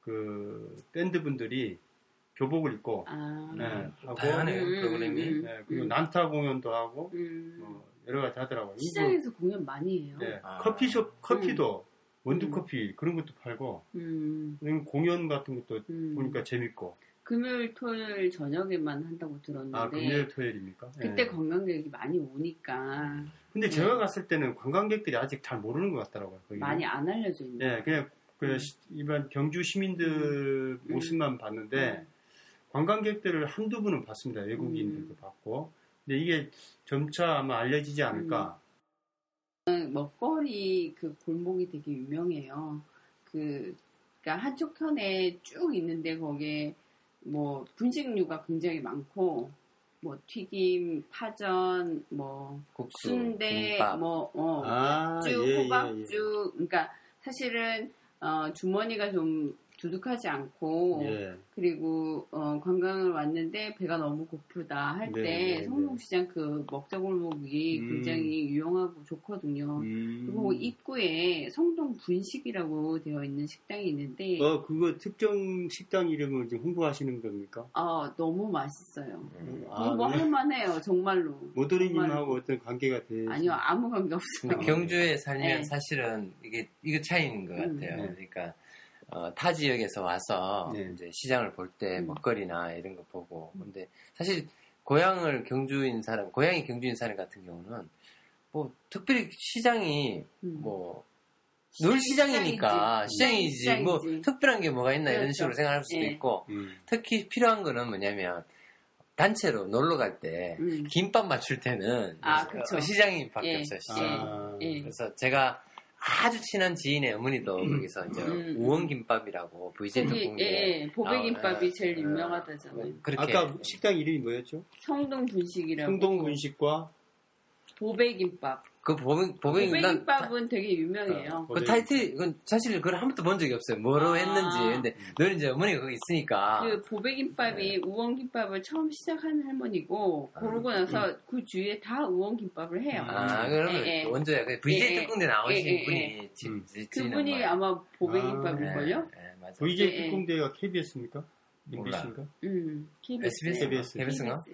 Speaker 3: 그 밴드 분들이 교복을 입고
Speaker 4: 아,
Speaker 3: 네, 하고
Speaker 2: 다양하네요
Speaker 4: 음,
Speaker 2: 프로그램이.
Speaker 4: 음,
Speaker 3: 네, 그리고
Speaker 4: 음.
Speaker 3: 난타 공연도 하고
Speaker 4: 음.
Speaker 3: 뭐 여러 가지 하더라고요.
Speaker 4: 시장에서 공연 많이 해요.
Speaker 3: 네,
Speaker 2: 아.
Speaker 3: 커피숍 커피도 원두
Speaker 4: 음.
Speaker 3: 커피 그런 것도 팔고
Speaker 4: 음,
Speaker 3: 공연 같은 것도
Speaker 4: 음.
Speaker 3: 보니까 재밌고
Speaker 4: 금요일, 토요일 저녁에만 한다고 들었는데
Speaker 3: 아 금요일 토요일입니까?
Speaker 4: 네. 그때
Speaker 3: 네.
Speaker 4: 관광객이 많이 오니까
Speaker 3: 근데
Speaker 4: 네.
Speaker 3: 제가 갔을 때는 관광객들이 아직 잘 모르는 것 같더라고요. 거기는.
Speaker 4: 많이 안 알려져 있는.
Speaker 3: 네, 그냥 그
Speaker 4: 음.
Speaker 3: 시- 일반 경주 시민들 모습만 봤는데 관광객들을 한두 분은 봤습니다. 외국인들도
Speaker 4: 음.
Speaker 3: 봤고. 근데 이게 점차 아마 알려지지 않을까.
Speaker 4: 먹거리 그 골목이 되게 유명해요. 그, 그니까 한쪽 편에 쭉 있는데 거기에 뭐 분식류가 굉장히 많고, 뭐 튀김, 파전, 뭐
Speaker 2: 국수,
Speaker 4: 순대,
Speaker 2: 김밥.
Speaker 4: 뭐, 어,
Speaker 3: 아,
Speaker 4: 쭉,
Speaker 3: 예, 예, 예.
Speaker 4: 호박죽, 그러니까 사실은 어, 주머니가 좀 두둑하지 않고
Speaker 3: 예.
Speaker 4: 그리고 어, 관광을 왔는데 배가 너무 고프다 할
Speaker 3: 네,
Speaker 4: 때
Speaker 3: 네, 네.
Speaker 4: 성동시장 그 먹자골목이
Speaker 3: 음.
Speaker 4: 굉장히 유용하고 좋거든요.
Speaker 3: 음.
Speaker 4: 그리고 입구에 성동 분식이라고 되어 있는 식당이 있는데
Speaker 3: 어, 그거 특정 식당 이름을 지금 홍보하시는 겁니까?
Speaker 4: 어, 너무 맛있어요.
Speaker 2: 음.
Speaker 3: 아,
Speaker 4: 뭐
Speaker 3: 네.
Speaker 4: 할만해요, 정말로.
Speaker 3: 모더리님하고. 어떤 관계가 돼?
Speaker 4: 아니요, 아무 관계 없어요.
Speaker 2: 경주에 살면
Speaker 4: 네.
Speaker 2: 사실은 이게 이거 차이인 것
Speaker 4: 음,
Speaker 2: 같아요.
Speaker 3: 네.
Speaker 2: 그러니까 어, 타 지역에서 와서
Speaker 3: 네.
Speaker 2: 이제 시장을 볼때
Speaker 4: 음.
Speaker 2: 먹거리나 이런 거 보고 근데 사실 고향을 경주인 사람, 고향이 경주인 사람 같은 경우는 뭐 특별히 시장이
Speaker 4: 음.
Speaker 2: 뭐늘 시장이니까
Speaker 4: 시장이지.
Speaker 2: 시장이지 뭐
Speaker 4: 시장이지.
Speaker 2: 특별한 게 뭐가 있나 이런
Speaker 4: 그렇죠.
Speaker 2: 식으로 생각할 수도
Speaker 4: 예.
Speaker 2: 있고
Speaker 3: 음.
Speaker 2: 특히 필요한 거는 뭐냐면 단체로 놀러 갈때
Speaker 4: 음.
Speaker 2: 김밥 맞출 때는
Speaker 4: 아,
Speaker 2: 어,
Speaker 4: 그쵸.
Speaker 2: 시장이 밖에
Speaker 4: 예.
Speaker 2: 없어요. 시장.
Speaker 3: 아,
Speaker 4: 예.
Speaker 2: 그래서 제가 아주 친한 지인의 어머니도 거기서 이제
Speaker 4: 음.
Speaker 2: 우엉김밥이라고 VJ 특공대
Speaker 4: 예, 예, 보배김밥이
Speaker 2: 아,
Speaker 4: 제일
Speaker 2: 아,
Speaker 4: 유명하다잖아요.
Speaker 2: 그렇게
Speaker 3: 아까 식당 이름이 뭐였죠?
Speaker 4: 성동 분식이라고.
Speaker 3: 성동 분식과
Speaker 4: 보배김밥.
Speaker 2: 그 보배 보배
Speaker 4: 보배김밥은 되게 유명해요.
Speaker 2: 그 타이틀 이건 사실 그걸 한 번도 본 적이 없어요. 뭐로
Speaker 4: 아.
Speaker 2: 했는지 근데 너는 이제 어머니가 거기 있으니까
Speaker 4: 그 보배김밥이 우엉김밥을 처음 시작한 할머니고 그러고 나서 그 주위에 다 우엉김밥을 해요.
Speaker 2: 아 그러면
Speaker 4: 예, 예.
Speaker 2: 원조야 그 VJ
Speaker 4: 예, 예.
Speaker 2: 특공대 나오신
Speaker 4: 예, 예,
Speaker 2: 분이 집
Speaker 3: 음.
Speaker 2: 지는
Speaker 4: 그분이
Speaker 2: 거예요.
Speaker 4: 아마 보배김밥일걸요?
Speaker 2: 예, 예, 맞아.
Speaker 3: VJ
Speaker 4: 예, 예.
Speaker 3: 특공대가 KBS입니까?
Speaker 2: 몰라.
Speaker 3: MBC인가?
Speaker 4: 음, KBS.
Speaker 2: SBS
Speaker 3: KBS.
Speaker 2: KBS인가?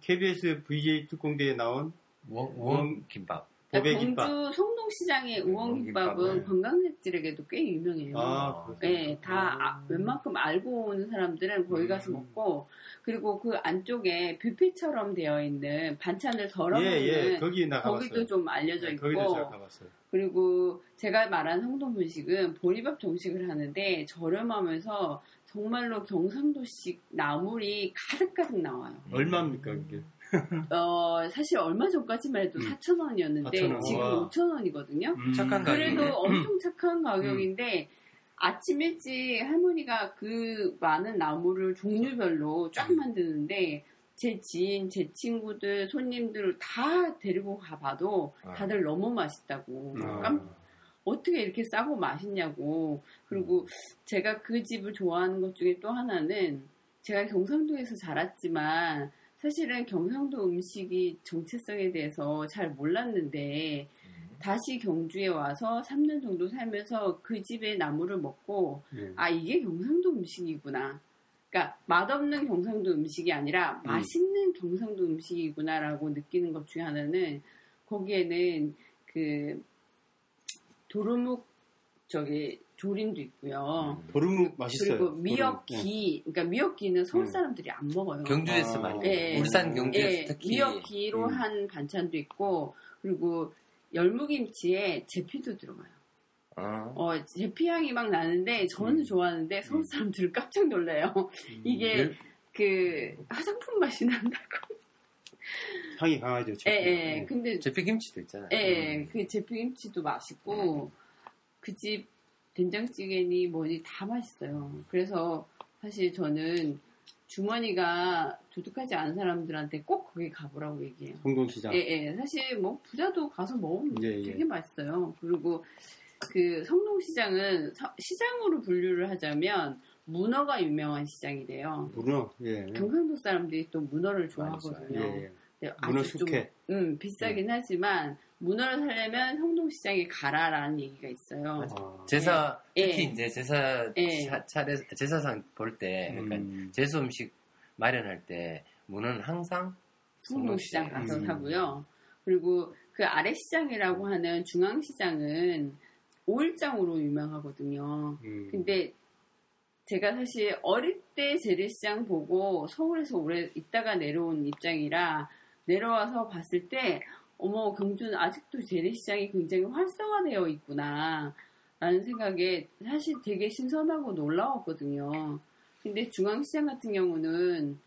Speaker 3: KBS VJ 특공대에 나온
Speaker 2: 우엉 김밥.
Speaker 4: 그러니까. 경주 성동시장의
Speaker 2: 네,
Speaker 4: 우엉김밥은. 관광객들에게도 꽤 유명해요.
Speaker 3: 아.
Speaker 4: 네, 다 아- 웬만큼 알고 오는 사람들은 거기 가서
Speaker 3: 음.
Speaker 4: 먹고 그리고 그 안쪽에 뷔페처럼 되어 있는 반찬을 덜어 먹는
Speaker 3: 예, 예, 거기 나 가봤어요.
Speaker 4: 거기도 좀 알려져
Speaker 3: 네,
Speaker 4: 있고
Speaker 3: 가봤어요.
Speaker 4: 그리고 제가 말한 성동분식은 보리밥 정식을 하는데 저렴하면서 정말로 경상도식 나물이 가득가득 나와요.
Speaker 3: 얼마입니까, 그게? <laughs>
Speaker 4: 어, 사실 얼마 전까지만 해도
Speaker 3: 음.
Speaker 4: 4,000원이었는데
Speaker 3: 4,000원.
Speaker 4: 지금
Speaker 3: 와.
Speaker 4: 5,000원이거든요.
Speaker 3: 음.
Speaker 2: 착한 가격이네.
Speaker 4: 그래도 엄청 착한 가격인데 아침 일찍 할머니가 그 많은 나무를 종류별로 쫙
Speaker 3: 음.
Speaker 4: 만드는데 제 지인, 제 친구들, 손님들을 다 데리고 가봐도
Speaker 2: 아.
Speaker 4: 다들 너무 맛있다고
Speaker 3: 아.
Speaker 4: 깜- 어떻게 이렇게 싸고 맛있냐고 그리고 제가 그 집을 좋아하는 것 중에 또 하나는 제가 경상도에서 자랐지만 사실은 경상도 음식이 정체성에 대해서 잘 몰랐는데 다시 경주에 와서 3년 정도 살면서 그 집의 나물을 먹고
Speaker 3: 예.
Speaker 4: 아 이게 경상도 음식이구나. 그러니까 맛없는 경상도 음식이 아니라
Speaker 3: 음.
Speaker 4: 맛있는 경상도 음식이구나라고 느끼는 것 중에 하나는 거기에는 그 도루묵 저기 조림도 있고요.
Speaker 3: 도루묵 맛있어요.
Speaker 4: 그리고. 미역기, 그러니까 미역기는 서울
Speaker 3: 음.
Speaker 4: 사람들이 안 먹어요.
Speaker 2: 경주에서
Speaker 3: 아.
Speaker 2: 많이
Speaker 4: 예, 예.
Speaker 2: 울산 경주에서
Speaker 4: 예,
Speaker 2: 특히
Speaker 4: 미역기로
Speaker 3: 음.
Speaker 4: 한 반찬도 있고 그리고 열무김치에 제피도 들어가요.
Speaker 2: 어.
Speaker 4: 어, 제피 향이 막 나는데 저는
Speaker 3: 음.
Speaker 4: 좋아하는데 서울 사람들은 깜짝 놀래요.
Speaker 3: 음. <laughs>
Speaker 4: 이게
Speaker 2: 열-
Speaker 4: 그 화장품 맛이 난다고.
Speaker 3: 향이 강하죠.
Speaker 4: 예, 예. 근데
Speaker 2: 제피김치도 있잖아요.
Speaker 4: 예, 예. 그 제피김치도 맛있고 그 집 된장찌개니 뭐니 다 맛있어요. 그래서 사실 저는 주머니가 두둑하지 않은 사람들한테 꼭 거기 가보라고 얘기해요.
Speaker 3: 성동시장.
Speaker 4: 예, 예. 사실 뭐 부자도 가서 먹으면
Speaker 3: 예, 예.
Speaker 4: 되게 맛있어요. 그리고 그 성동시장은 서- 시장으로 분류를 하자면 문어가 유명한 시장이래요.
Speaker 3: 문어. 예.
Speaker 4: 경상도 사람들이 또 문어를
Speaker 3: 예,
Speaker 4: 좋아하거든요.
Speaker 3: 예.
Speaker 4: 근데
Speaker 3: 문어
Speaker 4: 아주 좀,
Speaker 3: 숙회.
Speaker 4: 음, 비싸긴 하지만 문어를 사려면 성동시장에 가라라는 얘기가 있어요.
Speaker 3: 아,
Speaker 2: 제사
Speaker 4: 예.
Speaker 2: 특히 이제 제사
Speaker 4: 예.
Speaker 2: 차, 차례 제사상 볼 때 그러니까
Speaker 3: 음,
Speaker 2: 제수 음식 마련할 때 문은 항상
Speaker 4: 성동시장 가서
Speaker 3: 음.
Speaker 4: 사고요. 그리고 그 아래 시장이라고 하는 중앙시장은 오일장으로 유명하거든요.
Speaker 3: 음.
Speaker 4: 근데 제가 사실 어릴 때 재래시장 보고 서울에서 오래 있다가 내려온 입장이라 내려와서 봤을 때 어머 경주는 아직도 재래시장이 굉장히 활성화되어 있구나 라는 생각에 사실 되게 신선하고 놀라웠거든요. 근데 중앙시장 같은 경우는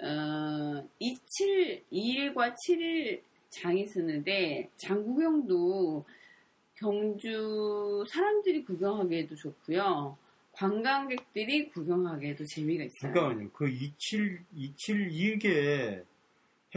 Speaker 4: 어, 27, 2일과 7일 장이 쓰는데 장 구경도 경주 사람들이 구경하기에도 좋고요. 관광객들이 구경하기에도 재미가 있어요.
Speaker 3: 잠깐만요. 그 27, 27 이게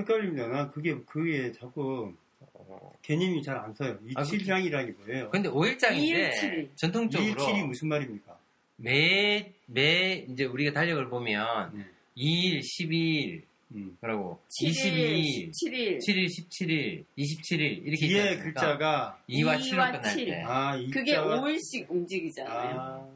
Speaker 3: 헷갈립니다. 나 그게, 그게 자꾸
Speaker 2: 어,
Speaker 3: 개념이 잘 안 서요.
Speaker 2: 아,
Speaker 3: 27장이라는 게 뭐예요?
Speaker 2: 근데 5일장인데
Speaker 4: 이일, 칠일.
Speaker 2: 전통적으로
Speaker 3: 27이 무슨 말입니까?
Speaker 2: 매, 매, 이제 우리가 달력을 보면
Speaker 3: 음,
Speaker 2: 2일, 12일,
Speaker 3: 음.
Speaker 4: 7일,
Speaker 2: 22일,
Speaker 4: 17일.
Speaker 2: 7일, 17일, 27일 이렇게
Speaker 3: 뒤에? 글자가
Speaker 2: 2와
Speaker 4: 2와
Speaker 2: 7로 끝날
Speaker 4: 칠.
Speaker 2: 때.
Speaker 3: 아, 이
Speaker 4: 그게
Speaker 3: 글자가-
Speaker 4: 5일씩 움직이잖아요.
Speaker 3: 아,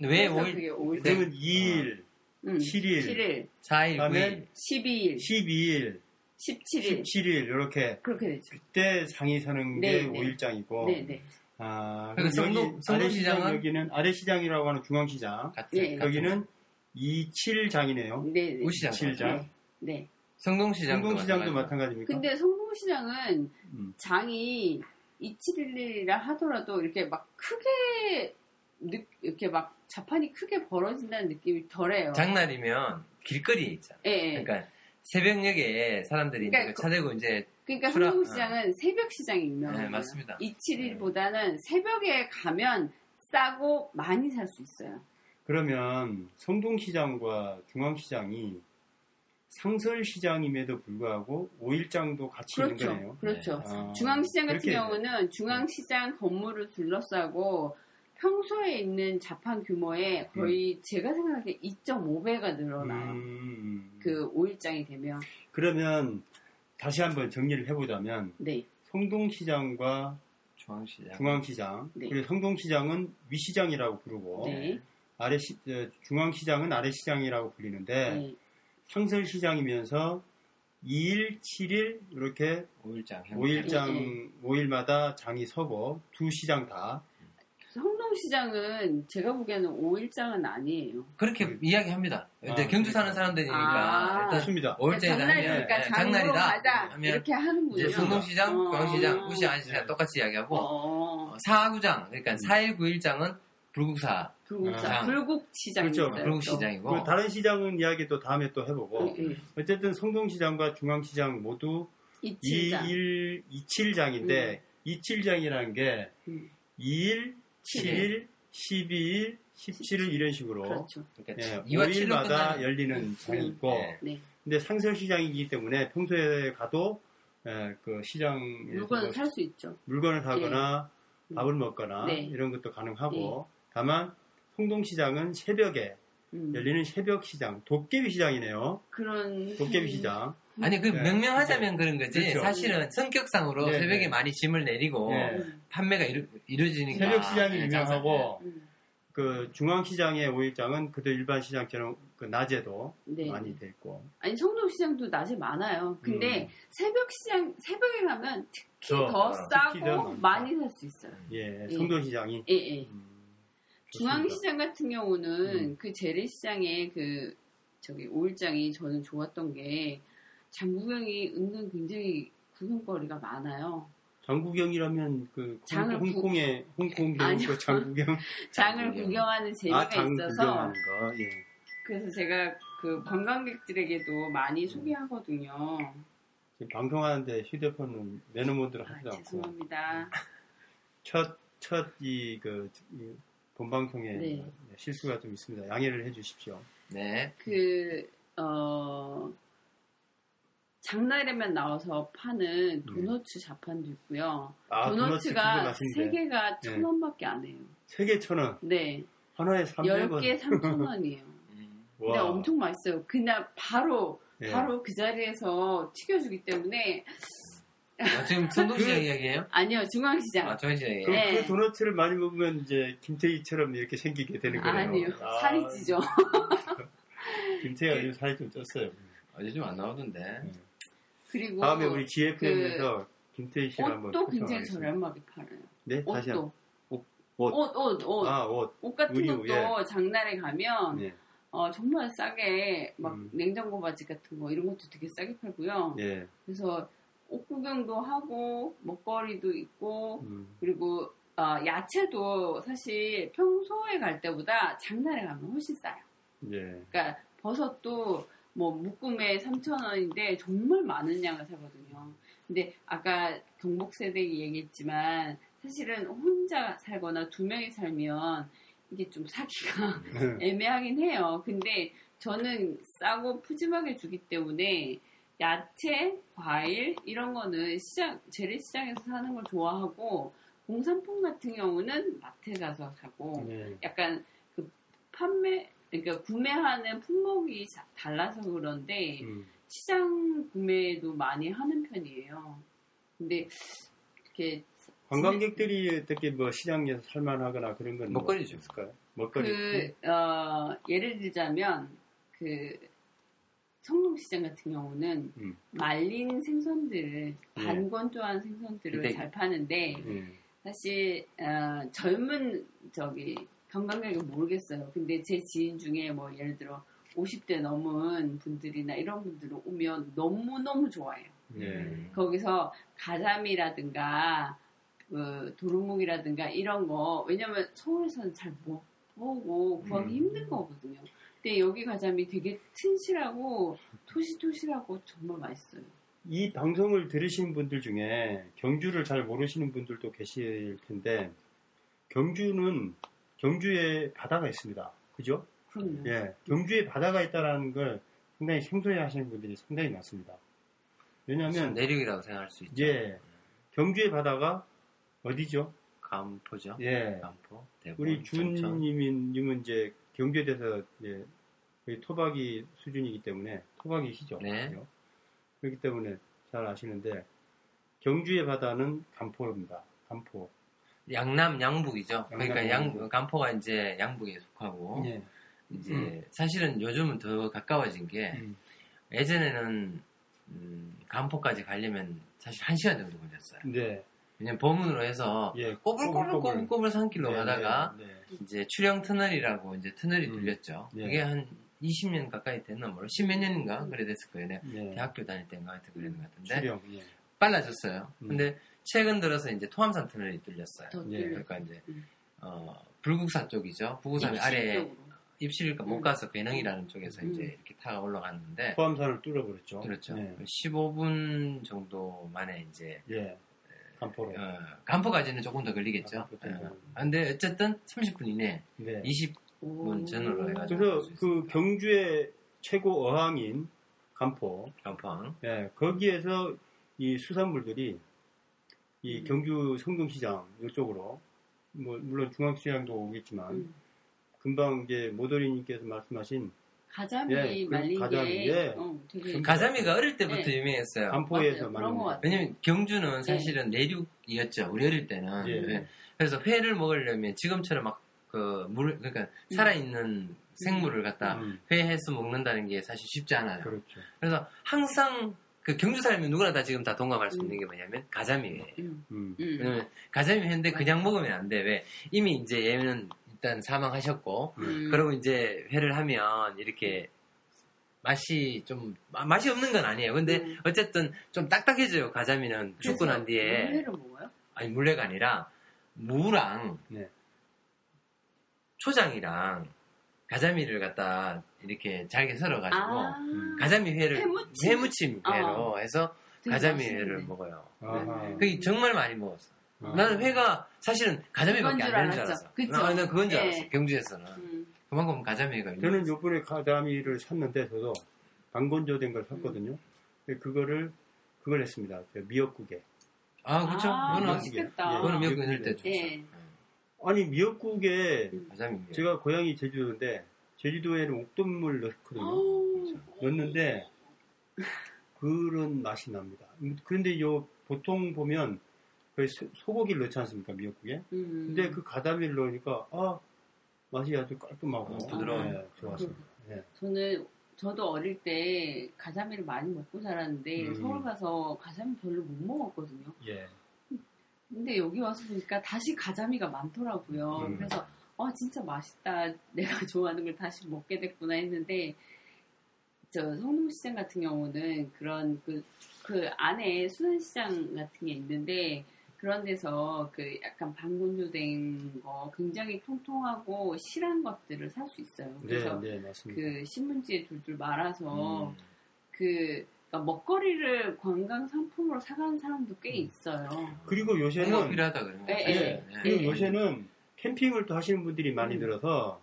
Speaker 2: 왜
Speaker 4: 그래서
Speaker 2: 5일,
Speaker 4: 그게 5일.
Speaker 3: 그러면 2일,
Speaker 4: 음,
Speaker 3: 7일.
Speaker 4: 7일,
Speaker 2: 4일,
Speaker 3: 그다음에
Speaker 2: 9일.
Speaker 4: 12일,
Speaker 3: 12일,
Speaker 4: 17일.
Speaker 3: 17일 이렇게
Speaker 4: 그렇게 되죠.
Speaker 3: 그때 장이 서는 게
Speaker 4: 네, 네.
Speaker 3: 5일장이고
Speaker 4: 네, 네.
Speaker 3: 아, 여기
Speaker 2: 성동-?
Speaker 3: 아래시장 여기는 아래시장이라고 하는 중앙시장
Speaker 2: 같은,
Speaker 4: 네.
Speaker 3: 여기는 27장이네요.
Speaker 4: 네, 네.
Speaker 2: 우시장.
Speaker 3: 칠장.
Speaker 4: 네. 네.
Speaker 2: 성동시장도.
Speaker 3: 마찬가지입니까?
Speaker 4: 근데 성동시장은
Speaker 3: 음.
Speaker 4: 장이 27일이라 하더라도 이렇게 막 크게 느- 이렇게 막 자판이 크게 벌어진다는 느낌이 덜해요.
Speaker 2: 장날이면 길거리에 있잖아.
Speaker 4: 예, 예.
Speaker 2: 그러니까 새벽녘에 사람들이
Speaker 4: 그러니까
Speaker 2: 이제 차대고 이제
Speaker 4: 그러니까
Speaker 2: 프라-
Speaker 4: 성동시장은 새벽 시장이 유명해요.
Speaker 2: 네, 맞습니다.
Speaker 4: 27일보다는 새벽에 가면 싸고 많이 살 수 있어요.
Speaker 3: 그러면 성동시장과 중앙시장이 상설시장임에도 불구하고 5일장도 같이 있는
Speaker 4: 그렇죠.
Speaker 3: 거네요.
Speaker 4: 그렇죠.
Speaker 3: 아,
Speaker 4: 중앙시장 같은
Speaker 3: 그렇게
Speaker 4: 경우는 중앙시장 건물을 둘러싸고 평소에 있는 자판 규모의 거의 제가 생각하기에 2.5배가 늘어나요.
Speaker 3: 음,
Speaker 4: 그 5일장이 되면.
Speaker 3: 그러면 다시 한번 정리를 해보자면
Speaker 4: 네.
Speaker 3: 성동시장과
Speaker 2: 중앙시장.
Speaker 3: 중앙시장
Speaker 4: 네.
Speaker 3: 그리고 성동시장은 위시장이라고 부르고
Speaker 4: 네.
Speaker 3: 아래 시, 어, 중앙시장은 아래시장이라고 불리는데
Speaker 4: 네.
Speaker 3: 상설시장이면서 2일, 7일 이렇게
Speaker 2: 5일장.
Speaker 3: 5일장
Speaker 4: 네.
Speaker 3: 5일마다 장이 서고 두 시장 다
Speaker 4: 성동시장은 제가 보기에는 5일장은 아니에요.
Speaker 2: 그렇게 이야기합니다. 이제
Speaker 3: 아,
Speaker 2: 경주 사는. 사람들이니까
Speaker 4: 아.
Speaker 2: 일단
Speaker 3: 좋습니다.
Speaker 2: 5일장이다
Speaker 4: 장날이니까
Speaker 2: 하면 장날이다
Speaker 4: 가자
Speaker 2: 하면
Speaker 4: 이렇게 하는군요.
Speaker 2: 이제 성동시장,
Speaker 4: 어.
Speaker 2: 중앙시장, 우시 아시장
Speaker 3: 네.
Speaker 2: 똑같이 이야기하고
Speaker 4: 어,
Speaker 2: 어, 사구장 그러니까 4일 9일장은 불국사
Speaker 4: 불국사,
Speaker 2: 아.
Speaker 4: 불국시장이
Speaker 3: 그렇죠.
Speaker 2: 불국시장이고
Speaker 3: 다른 시장은 이야기 또 다음에 또 해보고
Speaker 4: 예, 예.
Speaker 3: 어쨌든 성동시장과 중앙시장 모두
Speaker 4: 이칠장.
Speaker 3: 2일, 27장인데 27장이라는 게
Speaker 4: 음.
Speaker 3: 2일, 7일, 12일, 17일 이런 식으로
Speaker 4: 그렇죠.
Speaker 2: 그러니까
Speaker 3: 예,
Speaker 2: 2와 7로
Speaker 3: 5일마다
Speaker 2: 끝나는
Speaker 3: 열리는 장이 있고
Speaker 2: 네.
Speaker 4: 네.
Speaker 3: 근데 상설시장이기 때문에 평소에 가도 예, 그 시장에서
Speaker 4: 물건을 살 수 있죠.
Speaker 3: 물건을 사거나
Speaker 4: 음.
Speaker 3: 밥을 먹거나
Speaker 4: 네.
Speaker 3: 이런 것도 가능하고 다만 성동시장은 새벽에
Speaker 4: 음.
Speaker 3: 열리는 새벽 시장 도깨비 시장이네요
Speaker 4: 그런
Speaker 3: 도깨비 시장
Speaker 2: 아니 그
Speaker 3: 네.
Speaker 2: 명명하자면 그런 거지
Speaker 3: 그렇죠.
Speaker 2: 사실은 성격상으로
Speaker 3: 네,
Speaker 2: 새벽에
Speaker 3: 네.
Speaker 2: 많이 짐을 내리고. 판매가 이루, 이루어지니까
Speaker 3: 새벽 시장이
Speaker 2: 네,
Speaker 3: 유명하고
Speaker 4: 음.
Speaker 3: 그 중앙시장의 오일장은 그도 일반 시장처럼 그 낮에도
Speaker 4: 네.
Speaker 3: 많이 돼 있고
Speaker 4: 아니 성동시장도 낮에 많아요. 근데
Speaker 3: 음.
Speaker 4: 새벽 시장 새벽에 가면 특히
Speaker 3: 더,
Speaker 4: 더,
Speaker 3: 어,
Speaker 4: 싸고
Speaker 3: 특히 더.
Speaker 4: 많이 살 수 있어요.
Speaker 3: 예,
Speaker 4: 예.
Speaker 3: 성도시장이
Speaker 4: 예, 예.
Speaker 3: 음.
Speaker 4: 중앙시장 같은 경우는
Speaker 3: 음.
Speaker 4: 그 재래시장의 그 저기 오일장이 저는 좋았던 게 장구경이 은근 굉장히 구경거리가 많아요.
Speaker 3: 장구경이라면 그
Speaker 4: 장을 구-
Speaker 3: 홍콩의 홍콩 <laughs>
Speaker 4: 아니요.
Speaker 3: 배우 그 장구경
Speaker 4: 장을. 구경하는 재미가
Speaker 3: 아, 장
Speaker 4: 있어서
Speaker 3: 예.
Speaker 4: 그래서 제가 그 관광객들에게도 많이 소개하거든요.
Speaker 3: 지금 방송하는데 휴대폰은 매너모드로
Speaker 4: 아,
Speaker 3: 하지 않고
Speaker 4: 죄송합니다. <laughs>
Speaker 3: 첫 첫 이그 본방송에
Speaker 4: 네.
Speaker 3: 실수가 좀 있습니다. 양해를 해주십시오.
Speaker 2: 네.
Speaker 4: 그 어, 장날에만 나와서 파는 도너츠 자판도 있고요.
Speaker 3: 아, 도넛
Speaker 4: 도너츠가
Speaker 3: 그거 맛있는데.
Speaker 4: 세 개가
Speaker 3: 네.
Speaker 4: 천 원밖에 안 해요.
Speaker 3: 세 개 천 원.
Speaker 4: 네,
Speaker 3: 하나에 300원.
Speaker 4: 10개 3천 원이에요.
Speaker 2: 음.
Speaker 4: 근데 엄청 맛있어요. 그냥 바로
Speaker 3: 예.
Speaker 4: 바로 그 자리에서 튀겨주기 때문에
Speaker 2: 아, 지금 성동시장 이야기예요?
Speaker 4: 아니요 중앙시장
Speaker 2: 아, 저희시장이에요.
Speaker 3: 그,
Speaker 4: 네.
Speaker 3: 그 도넛을 많이 먹으면 이제 김태희처럼 이렇게 생기게 되는 거예요.
Speaker 4: 아니요
Speaker 3: 아,
Speaker 4: 살이 찌죠. <laughs>
Speaker 3: 김태희가 요즘 살이 좀 쪘어요.
Speaker 2: 아, 요즘 안 나오던데.
Speaker 4: 그리고
Speaker 3: 다음에 우리 GFM에서 김태희 씨를 한번
Speaker 4: 옷도 굉장히. 저렴하게 팔아요.
Speaker 3: 네, 다시 한
Speaker 4: 옷도
Speaker 3: 옷.
Speaker 4: 옷, 옷, 옷.
Speaker 3: 아, 옷.
Speaker 4: 옷 같은
Speaker 3: 의류,
Speaker 4: 것도 장날에 가면
Speaker 3: 예.
Speaker 4: 어, 정말 싸게 막
Speaker 3: 음.
Speaker 4: 냉장고 바지 같은 거 이런 것도 되게 싸게 팔고요.
Speaker 3: 예.
Speaker 4: 그래서 옷 구경도 하고 먹거리도 있고
Speaker 3: 음.
Speaker 4: 그리고 어, 야채도 사실 평소에 갈 때보다 장날에 가면 훨씬 싸요.
Speaker 3: 예.
Speaker 4: 그러니까 버섯도 뭐 묶음에 3,000원인데 정말 많은 양을 사거든요. 근데 아까 경복 세대기 얘기했지만 사실은 혼자 살거나 두 명이 살면 이게 좀 사기가 <laughs> 애매하긴 해요. 근데 저는 싸고 푸짐하게 주기 때문에 야채, 과일 이런 거는 시장 재래시장에서 사는 걸 좋아하고 공산품 같은 경우는 마트 가서 사고
Speaker 3: 예.
Speaker 4: 약간 그 판매 그러니까 구매하는 품목이 자- 달라서 그런데
Speaker 3: 음.
Speaker 4: 시장 구매도 많이 하는 편이에요. 근데 이렇게
Speaker 3: 관광객들이 어떻게 뭐 시장에서 살만하거나 그런 건
Speaker 2: 먹거리죠.
Speaker 3: 뭐 있을까요? 먹거리.
Speaker 4: 그 어, 예를 들자면 그 성동시장 같은 경우는
Speaker 3: 음.
Speaker 4: 말린 생선들을 반건조한 생선들을
Speaker 2: 비대기.
Speaker 4: 잘 파는데
Speaker 3: 음.
Speaker 4: 사실 어, 젊은 저기 관광객은 모르겠어요. 근데 제 지인 중에 뭐 예를 들어 50대 넘은 분들이나 이런 분들은 오면 너무 너무 좋아해요.
Speaker 3: 예.
Speaker 2: 음.
Speaker 4: 거기서 가자미라든가 그 도루묵이라든가 이런 거 왜냐면 서울에서는 잘 못 보고 구하기
Speaker 3: 음.
Speaker 4: 힘든 거거든요. 근데 여기 가자미 되게 튼실하고 토시토시하고 정말 맛있어요.
Speaker 3: 이 방송을 들으신 분들 중에 경주를 잘 모르시는 분들도 계실 텐데 경주는 경주에 바다가 있습니다. 그죠?
Speaker 4: 그럼요.
Speaker 3: 예. 경주에 바다가 있다라는 걸 상당히 생소해 하시는 분들이 상당히 많습니다. 왜냐하면
Speaker 2: 내륙이라고 생각할 수 있죠.
Speaker 3: 예. 경주의 바다가 어디죠?
Speaker 2: 간포죠.
Speaker 3: 예.
Speaker 2: 간포, 대본,
Speaker 3: 우리. 주님은 이제 경주에 대해서 이제 거의 토박이 수준이기 때문에 토박이시죠.
Speaker 2: 네.
Speaker 3: 그죠? 그렇기 때문에 잘 아시는데 경주의 바다는 간포입니다. 간포.
Speaker 2: 양남 양북이죠. 그러니까
Speaker 3: 양
Speaker 2: 간포가 이제 양북에 속하고
Speaker 3: 예.
Speaker 2: 이제 사실은 요즘은 더 가까워진 게
Speaker 3: 음.
Speaker 2: 예전에는 음, 간포까지 가려면 사실 한 시간 정도 걸렸어요.
Speaker 3: 네.
Speaker 2: 왜냐면 범문으로 해서
Speaker 3: 예.
Speaker 2: 꼬불꼬불꼬불꼬불 산길로
Speaker 3: 네,
Speaker 2: 가다가
Speaker 3: 네, 네.
Speaker 2: 이제 출영 터널이라고 이제 터널이
Speaker 3: 음.
Speaker 2: 뚫렸죠.
Speaker 3: 예.
Speaker 2: 그게 한 20년 가까이 됐나 모르. 10몇 년인가 그래 됐을 거예요.
Speaker 3: 네.
Speaker 2: 대학교 다닐 때인가 하여튼 그랬는 것 같은데
Speaker 3: 출영. 예.
Speaker 2: 빨라졌어요.
Speaker 3: 음.
Speaker 2: 근데 최근 들어서 이제 토암산 터널이 뚫렸어요.
Speaker 4: 더
Speaker 3: 예.
Speaker 2: 그러니까 이제
Speaker 4: 음.
Speaker 2: 어, 불국사 쪽이죠. 부구산 아래. 입실 못
Speaker 4: 음.
Speaker 2: 가서 괴능이라는 쪽에서
Speaker 4: 음.
Speaker 2: 이제 이렇게 타가 올라갔는데
Speaker 3: 포함산을 뚫어버렸죠.
Speaker 2: 그렇죠.
Speaker 3: 예.
Speaker 2: 15분 정도 만에 이제
Speaker 3: 예. 간포로.
Speaker 2: 어, 간포까지는 조금 더 걸리겠죠.
Speaker 3: 아, 그렇죠.
Speaker 2: 어. 근데 어쨌든 30분 이내
Speaker 3: 네.
Speaker 2: 20분
Speaker 4: 오.
Speaker 2: 전으로 해가지고
Speaker 3: 그래서 그. 경주의 최고 어항인 간포,
Speaker 2: 간포항
Speaker 3: 예, 거기에서 이 수산물들이 이
Speaker 4: 음.
Speaker 3: 경주 성동시장 이쪽으로 뭐 물론 중앙시장도 오겠지만
Speaker 4: 음.
Speaker 3: 금방 이제 모더리님께서 말씀하신
Speaker 4: 가자미
Speaker 3: 예, 그
Speaker 4: 말린
Speaker 3: 가자미,
Speaker 4: 게
Speaker 3: 예.
Speaker 4: 어, 되게
Speaker 2: 가자미가 어릴 때부터
Speaker 4: 네.
Speaker 2: 유명했어요.
Speaker 3: 간포에서 먹는
Speaker 4: 같아요.
Speaker 2: 왜냐면 경주는 사실은 내륙이었죠. 우리 어릴 때는.
Speaker 3: 예.
Speaker 2: 네. 그래서 회를 먹으려면 지금처럼 막 그 물, 그러니까 살아있는 생물을 갖다
Speaker 3: 음,
Speaker 2: 회해서 먹는다는 게 사실 쉽지 않아요.
Speaker 3: 그렇죠.
Speaker 2: 그래서 항상 그 경주 사람이 누구나 다 지금 다 동감할 수 있는 게 뭐냐면 가자미회예요.
Speaker 4: 음,
Speaker 3: 음,
Speaker 4: 음.
Speaker 2: 왜냐면 가자미 회인데 그냥 먹으면 안 돼. 왜? 이미 이제 얘는 일단 사망하셨고,
Speaker 4: 음.
Speaker 2: 그리고 이제 회를 하면 이렇게 맛이 좀 마- 맛이 없는 건 아니에요. 근데
Speaker 4: 음.
Speaker 2: 어쨌든 좀 딱딱해져요. 가자미는 죽고 난 뒤에
Speaker 4: 물회를 먹어요?
Speaker 2: 아니 물레가 아니라 무랑
Speaker 3: 네.
Speaker 2: 초장이랑 가자미를 갖다 이렇게 잘게 썰어가지고
Speaker 4: 아,
Speaker 3: 음.
Speaker 2: 가자미 회를
Speaker 4: 회무침?
Speaker 2: 회무침 회로
Speaker 4: 어.
Speaker 2: 해서 가자미. 회를 먹어요.
Speaker 3: 아하.
Speaker 2: 그게 정말 많이 먹었어.
Speaker 3: 아.
Speaker 2: 나는 회가 사실은 가자미밖에
Speaker 4: 안줄
Speaker 2: 되는 줄. 알았어.
Speaker 4: 그쵸?
Speaker 2: 나는 그건 줄
Speaker 4: 예.
Speaker 2: 알았어. 경주에서는
Speaker 4: 음.
Speaker 2: 그만큼 가자미가
Speaker 3: 저는 요번에 가자미를 샀는데 저도 방건조된 걸 샀거든요. 근데 그거를 그걸 했습니다. 저 미역국에.
Speaker 2: 아, 그쵸.
Speaker 4: 아,
Speaker 2: 그거는,
Speaker 4: 맛있겠다.
Speaker 3: 예,
Speaker 2: 그거는 미역국
Speaker 3: 미역국에.
Speaker 2: 넣을 때 좋죠.
Speaker 4: 예.
Speaker 3: 아니 미역국에
Speaker 2: 미역.
Speaker 3: 제가 고향이 제주도인데 제주도에는 옥돔물 넣거든요.
Speaker 4: 어,
Speaker 3: 넣는데 그런 맛이 납니다. 그런데 요 보통 보면 소- 소고기를 넣지 않습니까 미역국에?
Speaker 4: 음.
Speaker 3: 근데 그 가자미를 넣으니까 아 맛이 아주 깔끔하고
Speaker 2: 어, 부드러운.
Speaker 3: 네, 좋았습니다. 예.
Speaker 4: 저는 저도 어릴 때 가자미를 많이 먹고 자랐는데
Speaker 3: 음.
Speaker 4: 서울 가서 가자미 별로 못 먹었거든요.
Speaker 3: 예.
Speaker 4: 근데 여기 와서 보니까 다시 가자미가 많더라고요.
Speaker 3: 음.
Speaker 4: 그래서 어 진짜 맛있다. <laughs> 내가 좋아하는 걸 다시 먹게 됐구나 했는데 저 성동시장 같은 경우는 그런 그, 그 안에 수산시장 같은 게 있는데 그런 데서 그 약간 방건조된 거 굉장히 통통하고 실한 것들을 살 수 있어요.
Speaker 3: 네,
Speaker 4: 그래서
Speaker 3: 네, 맞습니다.
Speaker 4: 그 신문지에 둘둘 말아서
Speaker 2: 음.
Speaker 4: 그 그러니까 먹거리를 관광 상품으로 사가는 사람도 꽤 있어요.
Speaker 3: 그리고
Speaker 2: 그거
Speaker 3: 요새는
Speaker 2: 필요하다 거.
Speaker 4: 예,
Speaker 2: 사실.
Speaker 4: 예.
Speaker 2: 네.
Speaker 3: 그리고
Speaker 4: 예.
Speaker 3: 요새는 캠핑을 또 하시는 분들이 많이
Speaker 4: 음.
Speaker 3: 늘어서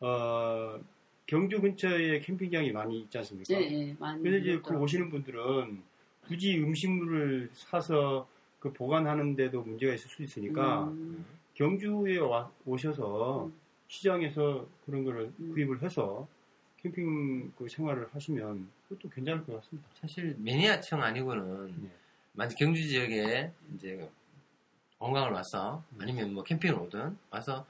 Speaker 3: 어, 경주 근처에 캠핑장이 많이 있지 않습니까?
Speaker 4: 네, 네, 많이.
Speaker 3: 그래서 이제 그. 오시는 분들은 굳이 음식물을 사서 그 보관하는데도 문제가 있을 수 있으니까
Speaker 4: 음,
Speaker 3: 경주에 와- 오셔서
Speaker 4: 음.
Speaker 3: 시장에서 그런 거를
Speaker 4: 음.
Speaker 3: 구입을 해서 캠핑 그 생활을 하시면 그것도 괜찮을 것 같습니다.
Speaker 2: 사실 매니아층 아니고는
Speaker 3: 네.
Speaker 2: 만약 경주 지역에 이제 관광을 와서
Speaker 3: 음.
Speaker 2: 아니면 뭐 캠핑을 오든 와서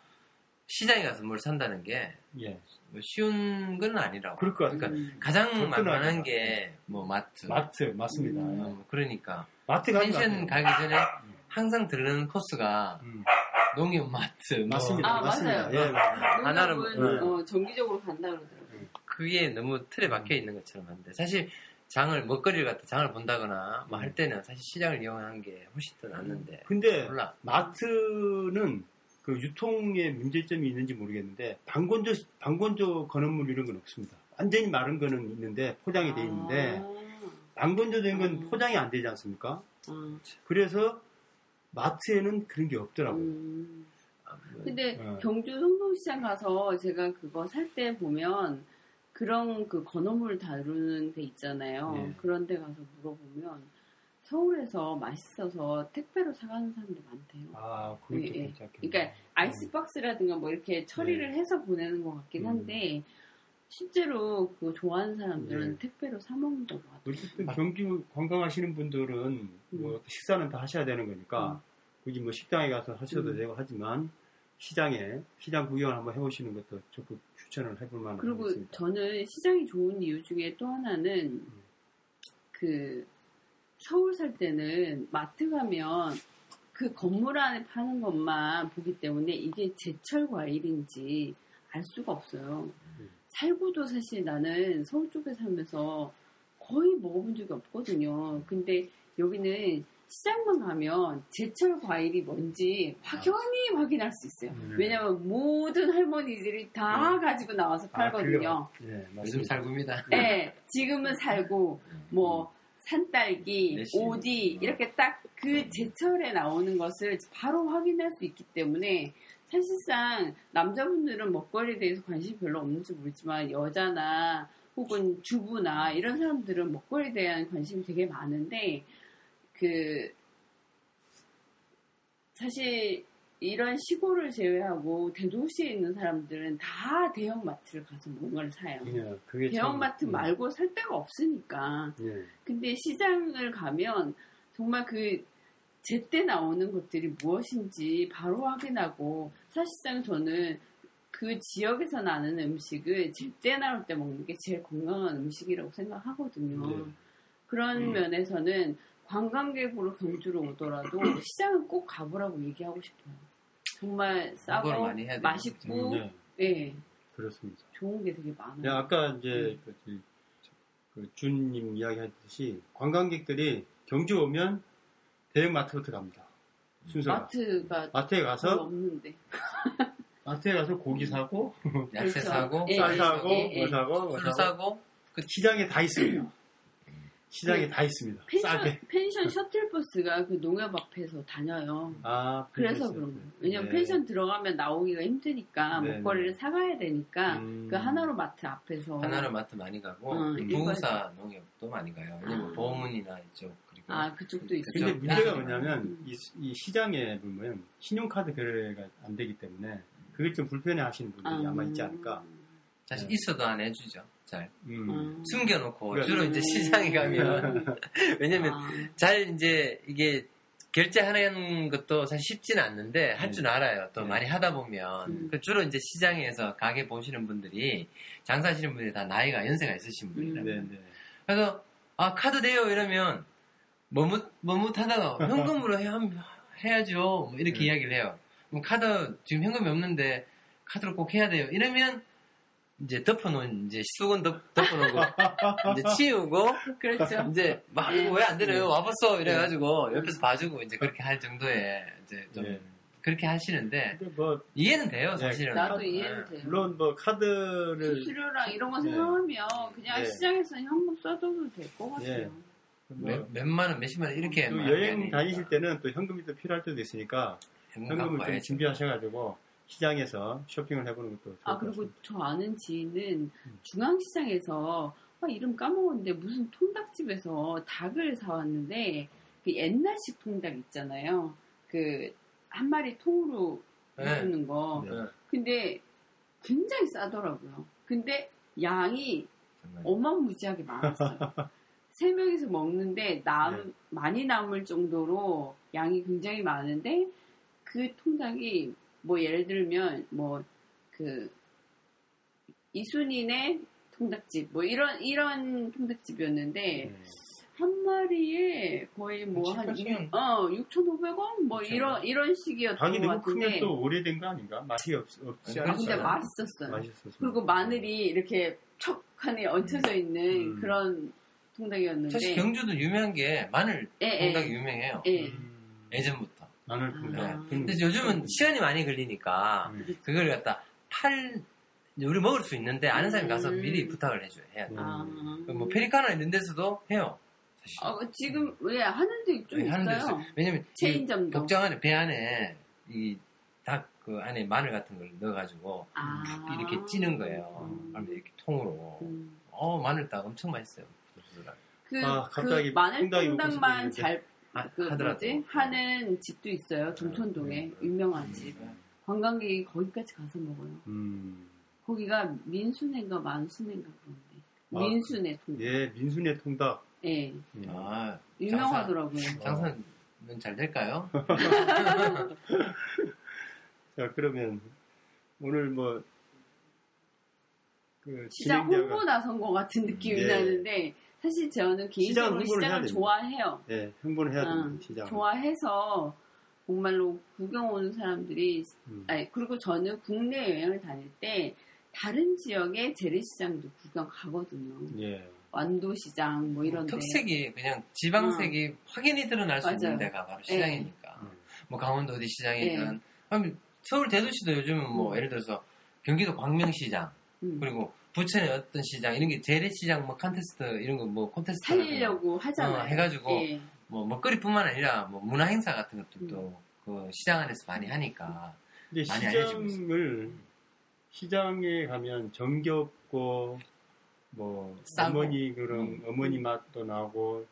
Speaker 2: 시장에 가서 뭘 산다는 게
Speaker 3: 예.
Speaker 2: 뭐 쉬운 건 아니라고.
Speaker 3: 그럴 것 같아요.
Speaker 2: 그러니까
Speaker 4: 음.
Speaker 2: 가장. 만만한 게 뭐 마트.
Speaker 3: 마트 맞습니다.
Speaker 4: 음.
Speaker 2: 어, 뭐 그러니까
Speaker 3: 마트
Speaker 2: 펜션 가기 전에 항상 들르는 코스가
Speaker 3: 음,
Speaker 2: 농협 마트. 뭐
Speaker 3: 맞습니다.
Speaker 4: 아,
Speaker 3: 맞습니다.
Speaker 4: 맞아요.
Speaker 3: 예, 맞아요. 뭐-
Speaker 4: 어, 정기적으로 간다 그러더라고요.
Speaker 2: 그게 너무 틀에 박혀 있는 것처럼 한데 사실 장을 먹거리를 갖다 장을 본다거나 뭐
Speaker 3: 음.
Speaker 2: 할 때는 사실 시장을 이용하는 게 훨씬 더 낫는데
Speaker 3: 근데
Speaker 2: 몰라.
Speaker 3: 마트는 그 유통에 문제점이 있는지 모르겠는데 방건조 방건조 건어물 이런 건 없습니다. 완전히 마른 거는 있는데 포장이 돼 있는데 방건조된 건
Speaker 4: 음.
Speaker 3: 포장이 안 되지 않습니까?
Speaker 4: 아,
Speaker 3: 그래서 마트에는 그런 게 없더라고요.
Speaker 4: 음.
Speaker 2: 아, 뭐
Speaker 4: 근데
Speaker 3: 어.
Speaker 4: 경주 성동시장 가서 제가 그거 살 때 보면 그런 그 건어물 다루는 데 있잖아요.
Speaker 3: 네.
Speaker 4: 그런 데 가서 물어보면 서울에서 맛있어서 택배로 사가는 사람도 많대요.
Speaker 3: 아, 그것도
Speaker 4: 예, 예.
Speaker 3: 괜찮겠네.
Speaker 4: 그러니까 아이스박스라든가 뭐 이렇게 처리를
Speaker 3: 네.
Speaker 4: 해서 보내는 것 같긴
Speaker 3: 음.
Speaker 4: 한데 실제로 그거 좋아하는 사람들은
Speaker 3: 네.
Speaker 4: 택배로 사 먹는다고 하더라고요.
Speaker 3: 어쨌든 경주 관광하시는 분들은 뭐 식사는 다 하셔야 되는 거니까
Speaker 4: 음.
Speaker 3: 굳이 뭐 식당에 가서 하셔도
Speaker 4: 음.
Speaker 3: 되고 하지만 시장에 시장 구경을 한번 해보시는 것도 적극 추천을 해볼 만한 것
Speaker 4: 그리고
Speaker 3: 같습니다.
Speaker 4: 저는 시장이 좋은 이유 중에 또 하나는 그 서울 살 때는 마트 가면 그 건물 안에 파는 것만 보기 때문에 이게 제철 과일인지 알 수가 없어요.
Speaker 3: 음.
Speaker 4: 살구도 사실 나는 서울 쪽에 살면서 거의 먹어본 적이 없거든요. 근데 여기는 시장만 가면 제철 과일이 뭔지 확연히 확인할 수 있어요.
Speaker 3: 음.
Speaker 4: 왜냐면 모든 할머니들이 다 가지고 나와서
Speaker 3: 아,
Speaker 4: 팔거든요.
Speaker 3: 그래요? 예,
Speaker 2: 요즘. 살구입니다.
Speaker 4: 네, 지금은 살고 뭐 산딸기,
Speaker 2: 내시.
Speaker 4: 오디 이렇게 딱 그 제철에 나오는 것을 바로 확인할 수 있기 때문에 사실상 남자분들은 먹거리에 대해서 관심이 별로 없는지 모르지만 여자나 혹은 주부나 이런 사람들은 먹거리에 대한 관심이 되게 많은데 그 사실 이런 시골을 제외하고 대도시에 있는 사람들은 다 대형 마트를 가서 뭔가를 사요.
Speaker 3: 예, 그게
Speaker 4: 대형
Speaker 3: 참-
Speaker 4: 마트
Speaker 3: 음,
Speaker 4: 말고 살 데가 없으니까.
Speaker 3: 예.
Speaker 4: 근데 시장을 가면 정말 그 제때 나오는 것들이 무엇인지 바로 확인하고 사실상 저는 그 지역에서 나는 음식을 제때 나올 때 먹는 게 제일 건강한 음식이라고 생각하거든요.
Speaker 3: 네.
Speaker 4: 그런
Speaker 3: 음.
Speaker 4: 면에서는 관광객으로 경주로 오더라도 <clears throat> 시장은 꼭 가보라고 얘기하고 싶어요. 정말 싸고
Speaker 2: 많이 해야 돼요.
Speaker 4: 맛있고
Speaker 3: 음, 네,
Speaker 4: 예,
Speaker 3: 그렇습니다.
Speaker 4: 좋은 게 되게 많아요.
Speaker 3: 네, 아까 이제 그, 그, 그 준님 이야기했듯이 관광객들이 경주 오면 대형 마트부터 갑니다. 순서가
Speaker 4: 마트가
Speaker 3: 마트에 가서
Speaker 4: 없는데. <laughs>
Speaker 3: 마트에 가서 고기 사고
Speaker 2: 야채
Speaker 4: 그렇죠.
Speaker 2: 사고
Speaker 4: 예,
Speaker 3: 쌀
Speaker 4: 예,
Speaker 3: 사고. 뭐 사고
Speaker 2: 뭐술
Speaker 3: 사고
Speaker 2: 사고
Speaker 3: 시장에 다 있습니다. 시장에 다 있습니다.
Speaker 4: 펜션,
Speaker 3: 싸게.
Speaker 4: 펜션 셔틀버스가 그 농협 앞에서 다녀요.
Speaker 3: 아,
Speaker 4: 그래서
Speaker 3: 펜션
Speaker 4: 그런 거예요. 왜냐면
Speaker 3: 네.
Speaker 4: 펜션 들어가면 나오기가 힘드니까
Speaker 3: 네,
Speaker 4: 목걸이를 사가야 되니까
Speaker 3: 음.
Speaker 4: 그 하나로 마트 앞에서
Speaker 2: 하나로 마트 많이 가고
Speaker 4: 어,
Speaker 2: 부동사 농협도 많이 가요. 왜냐면
Speaker 4: 아.
Speaker 2: 보문이나 이쪽 그리고
Speaker 4: 아 그쪽도 있어요.
Speaker 3: 근데 문제가 뭐냐면
Speaker 4: 음.
Speaker 3: 이, 이 시장에 보면 신용카드 거래가 안 되기 때문에 그게 좀 불편해 하시는 분들이 아 마 있지 않을까.
Speaker 2: 사실 있어도 안 해주죠. 잘
Speaker 3: 음.
Speaker 4: 음.
Speaker 2: 숨겨놓고
Speaker 3: 그래.
Speaker 2: 주로 이제 시장에 가면 <laughs> 왜냐면
Speaker 4: 아,
Speaker 2: 잘 이제 이게 결제하는 것도 사실 쉽지는 않는데 할 줄 알아요. 또
Speaker 3: 네.
Speaker 2: 많이 하다 보면
Speaker 4: 음.
Speaker 2: 그 주로 이제 시장에서 가게 보시는 분들이 장사하시는 분들이 다 나이가 연세가 있으신 분이라
Speaker 4: 음.
Speaker 3: 네, 네.
Speaker 2: 그래서 아 카드 돼요 이러면 머뭇 머뭇하다가 <laughs> 현금으로 해, 해야죠 뭐 이렇게
Speaker 3: 네.
Speaker 2: 이야기를 해요. 그럼 카드 지금 현금이 없는데 카드로 꼭 해야 돼요. 이러면 이제 덮어놓은 이제 수건 덮, 덮어놓고 <laughs> 이제 치우고
Speaker 4: 그렇죠.
Speaker 2: 이제 막
Speaker 4: 네.
Speaker 2: 왜안 되나요? 와봤어 이래가지고 옆에서 봐주고 이제 그렇게 할 정도의 이제 좀
Speaker 3: 네.
Speaker 2: 그렇게 하시는데
Speaker 3: 뭐
Speaker 2: 이해는 돼요
Speaker 3: 네,
Speaker 2: 사실은.
Speaker 4: 나도
Speaker 2: 네.
Speaker 4: 이해는 돼요.
Speaker 3: 물론 뭐 카드를
Speaker 4: 수수료랑 이런 거
Speaker 3: 네.
Speaker 4: 생각하면 그냥
Speaker 3: 네.
Speaker 4: 시장에서 현금 써줘도 될 것 같아요.
Speaker 3: 네. 뭐
Speaker 2: 몇, 몇만 원, 몇십만 원 이렇게
Speaker 3: 또 여행 다니실 때는 또 현금이 또 필요할 때도 있으니까
Speaker 2: 현금
Speaker 3: 현금을 좀. 준비하셔가지고 시장에서 쇼핑을 해보는 것도 좋을 아것
Speaker 4: 그리고. 저 아는 지인은
Speaker 3: 음.
Speaker 4: 중앙시장에서 아, 이름 까먹었는데 무슨 통닭집에서 닭을 사왔는데 그 옛날식 통닭 있잖아요. 그 한 마리 통으로
Speaker 2: 네.
Speaker 4: 해주는 거.
Speaker 3: 네.
Speaker 4: 근데 굉장히 싸더라고요. 근데 양이. 어마무지하게 많았어요. <laughs> 세 명이서 먹는데 남
Speaker 3: 네.
Speaker 4: 많이 남을 정도로 양이 굉장히 많은데 그 통닭이 뭐 예를 들면 뭐 그 이순인의 통닭집 뭐 이런 이런 통닭집이었는데
Speaker 3: 네.
Speaker 4: 한 마리에 거의 뭐한
Speaker 2: 칠팔천.
Speaker 4: 어 6,500원 뭐
Speaker 2: 그쵸.
Speaker 4: 이런 이런 식이었던
Speaker 3: 닭이
Speaker 4: 것
Speaker 3: 너무 크면
Speaker 4: 같은데
Speaker 3: 또 오래된 거 아닌가? 맛이 없, 없지
Speaker 2: 아니,
Speaker 4: 아 근데? 맛있었어요.
Speaker 3: 맛있었어요.
Speaker 4: 그리고 마늘이 이렇게 척하니 얹혀져 있는
Speaker 3: 음.
Speaker 4: 그런 통닭이었는데
Speaker 2: 사실 경주도 유명한 게 마늘
Speaker 4: 예,
Speaker 2: 통닭이
Speaker 4: 예.
Speaker 2: 유명해요.
Speaker 4: 예.
Speaker 3: 음,
Speaker 2: 예전부터.
Speaker 3: 마늘
Speaker 4: 아.
Speaker 3: 통닭.
Speaker 2: 근데 요즘은 시간이 많이 걸리니까
Speaker 3: 음.
Speaker 2: 그걸 갖다 팔 우리 먹을 수 있는데 아는 사람이 가서
Speaker 4: 음.
Speaker 2: 미리 부탁을 해줘야 해야 돼.
Speaker 4: 아.
Speaker 2: 뭐 페리카나 있는 데서도 해요. 사실.
Speaker 4: 어, 지금 왜 하는 데좀
Speaker 2: 네, 하는 데
Speaker 4: 있어요.
Speaker 2: 있어요. 왜냐면 이
Speaker 4: 체인점도.
Speaker 2: 격정 안에 배 안에 이 닭 그 안에 마늘 같은 걸 넣어가지고
Speaker 4: 아.
Speaker 2: 이렇게 찌는 거예요.
Speaker 4: 음.
Speaker 2: 이렇게 통으로.
Speaker 4: 음.
Speaker 2: 어 마늘닭 엄청 맛있어요.
Speaker 4: 그,
Speaker 3: 아, 갑자기
Speaker 4: 그 마늘 통닭만. 잘
Speaker 2: 하-
Speaker 4: 그. 뭐지 하는 집도 있어요. 동천동에
Speaker 3: 네.
Speaker 4: 유명한 집.
Speaker 2: 음.
Speaker 4: 관광객이 거기까지 가서 먹어요.
Speaker 3: 음.
Speaker 4: 거기가 민수네인가 만수네인가 그런데
Speaker 3: 아,
Speaker 4: 민수네 통닭.
Speaker 3: 예, 민순의 통닭.
Speaker 4: 예.
Speaker 3: 예.
Speaker 2: 아
Speaker 4: 유명하더라고요.
Speaker 2: 장사 는 잘 될까요? <laughs>
Speaker 3: 자, 그러면 오늘 뭐, 그,
Speaker 4: 시장
Speaker 3: 진행자가-
Speaker 4: 홍보 나선 것 같은 느낌이
Speaker 3: 예.
Speaker 4: 나는데 사실 저는 개인적으로
Speaker 3: 해야
Speaker 4: 시장을. 좋아해요.
Speaker 3: 예, 홍보를 해야
Speaker 4: 응,
Speaker 3: 됩니다, 시장.
Speaker 4: 좋아해서 정말로 구경 오는 사람들이
Speaker 3: 음.
Speaker 4: 아니 그리고 저는 국내 여행을 다닐 때 다른 지역의 재래시장도 구경 가거든요.
Speaker 3: 예.
Speaker 4: 완도시장 뭐 이런 데
Speaker 2: 특색이 그냥 지방색이 확연히 드러날 수 있는
Speaker 4: 맞아요.
Speaker 2: 데가 바로
Speaker 4: 예.
Speaker 2: 시장이니까.
Speaker 3: 음.
Speaker 2: 뭐 강원도 어디 시장이든. 아니, 서울 대도시도 요즘은 뭐
Speaker 4: 음.
Speaker 2: 예를 들어서 경기도 광명시장
Speaker 4: 음,
Speaker 2: 그리고 부천의 어떤 시장 이런 게 재래시장 뭐 컨테스트 이런 거 뭐 콘테스트
Speaker 4: 살리려고 하잖아요.
Speaker 2: 어, 해가지고
Speaker 4: 예.
Speaker 2: 뭐 먹거리뿐만 아니라 뭐 문화 행사 같은 것도
Speaker 4: 음.
Speaker 2: 또그 시장 안에서 많이 하니까
Speaker 3: 근데
Speaker 2: 많이
Speaker 3: 시장을, 시장에 가면 정겹고, 뭐,
Speaker 2: 싸고.
Speaker 3: 어머니 그런,
Speaker 2: 음.
Speaker 3: 어머니 맛도 나고,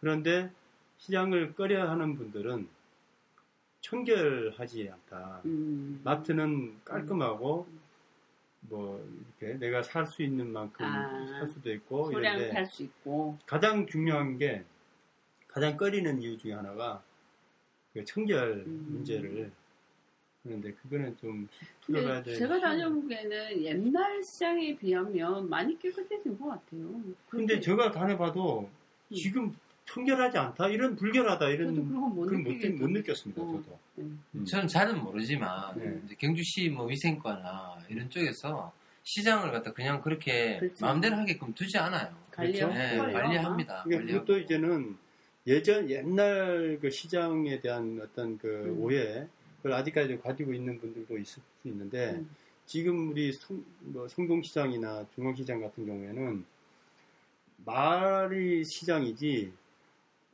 Speaker 3: 그런데 시장을 꺼려 하는 분들은 청결하지 않다.
Speaker 4: 음.
Speaker 3: 마트는 깔끔하고 뭐 이렇게 내가 살 수 있는 만큼
Speaker 4: 아,
Speaker 3: 살 수도 있고
Speaker 4: 소량 살 수 있고
Speaker 3: 가장 중요한 게 가장 꺼리는 이유 중에 하나가 그 청결
Speaker 4: 음.
Speaker 3: 문제를 그런데 그거는 좀 풀어가야 돼.
Speaker 4: 제가 다녀보기에는 옛날 시장에 비하면 많이 깨끗해진 것 같아요.
Speaker 3: 근데 제가 다녀봐도
Speaker 4: 음.
Speaker 3: 지금 청결하지 않다 이런 불결하다 이런
Speaker 4: 건못
Speaker 3: 그걸 못. 못 느꼈습니다
Speaker 4: 어.
Speaker 3: 저도.
Speaker 4: 음.
Speaker 3: 음.
Speaker 2: 저는 잘은 모르지만
Speaker 3: 네.
Speaker 2: 이제 경주시 뭐 위생과나 이런 쪽에서 시장을 갖다 그냥 그렇게
Speaker 4: 그렇죠.
Speaker 2: 마음대로 하게끔 두지 않아요.
Speaker 4: 관리하고
Speaker 2: 네,
Speaker 3: 그렇죠.
Speaker 2: 관리합니다.
Speaker 3: 그러니까. 그것도 이제는 예전 옛날 그 시장에 대한 어떤 그
Speaker 4: 음.
Speaker 3: 오해 그걸 아직까지 가지고 있는 분들도 있을 수 있는데
Speaker 4: 음.
Speaker 3: 지금 우리 성, 뭐 성동시장이나 중앙시장 같은 경우에는 말이 시장이지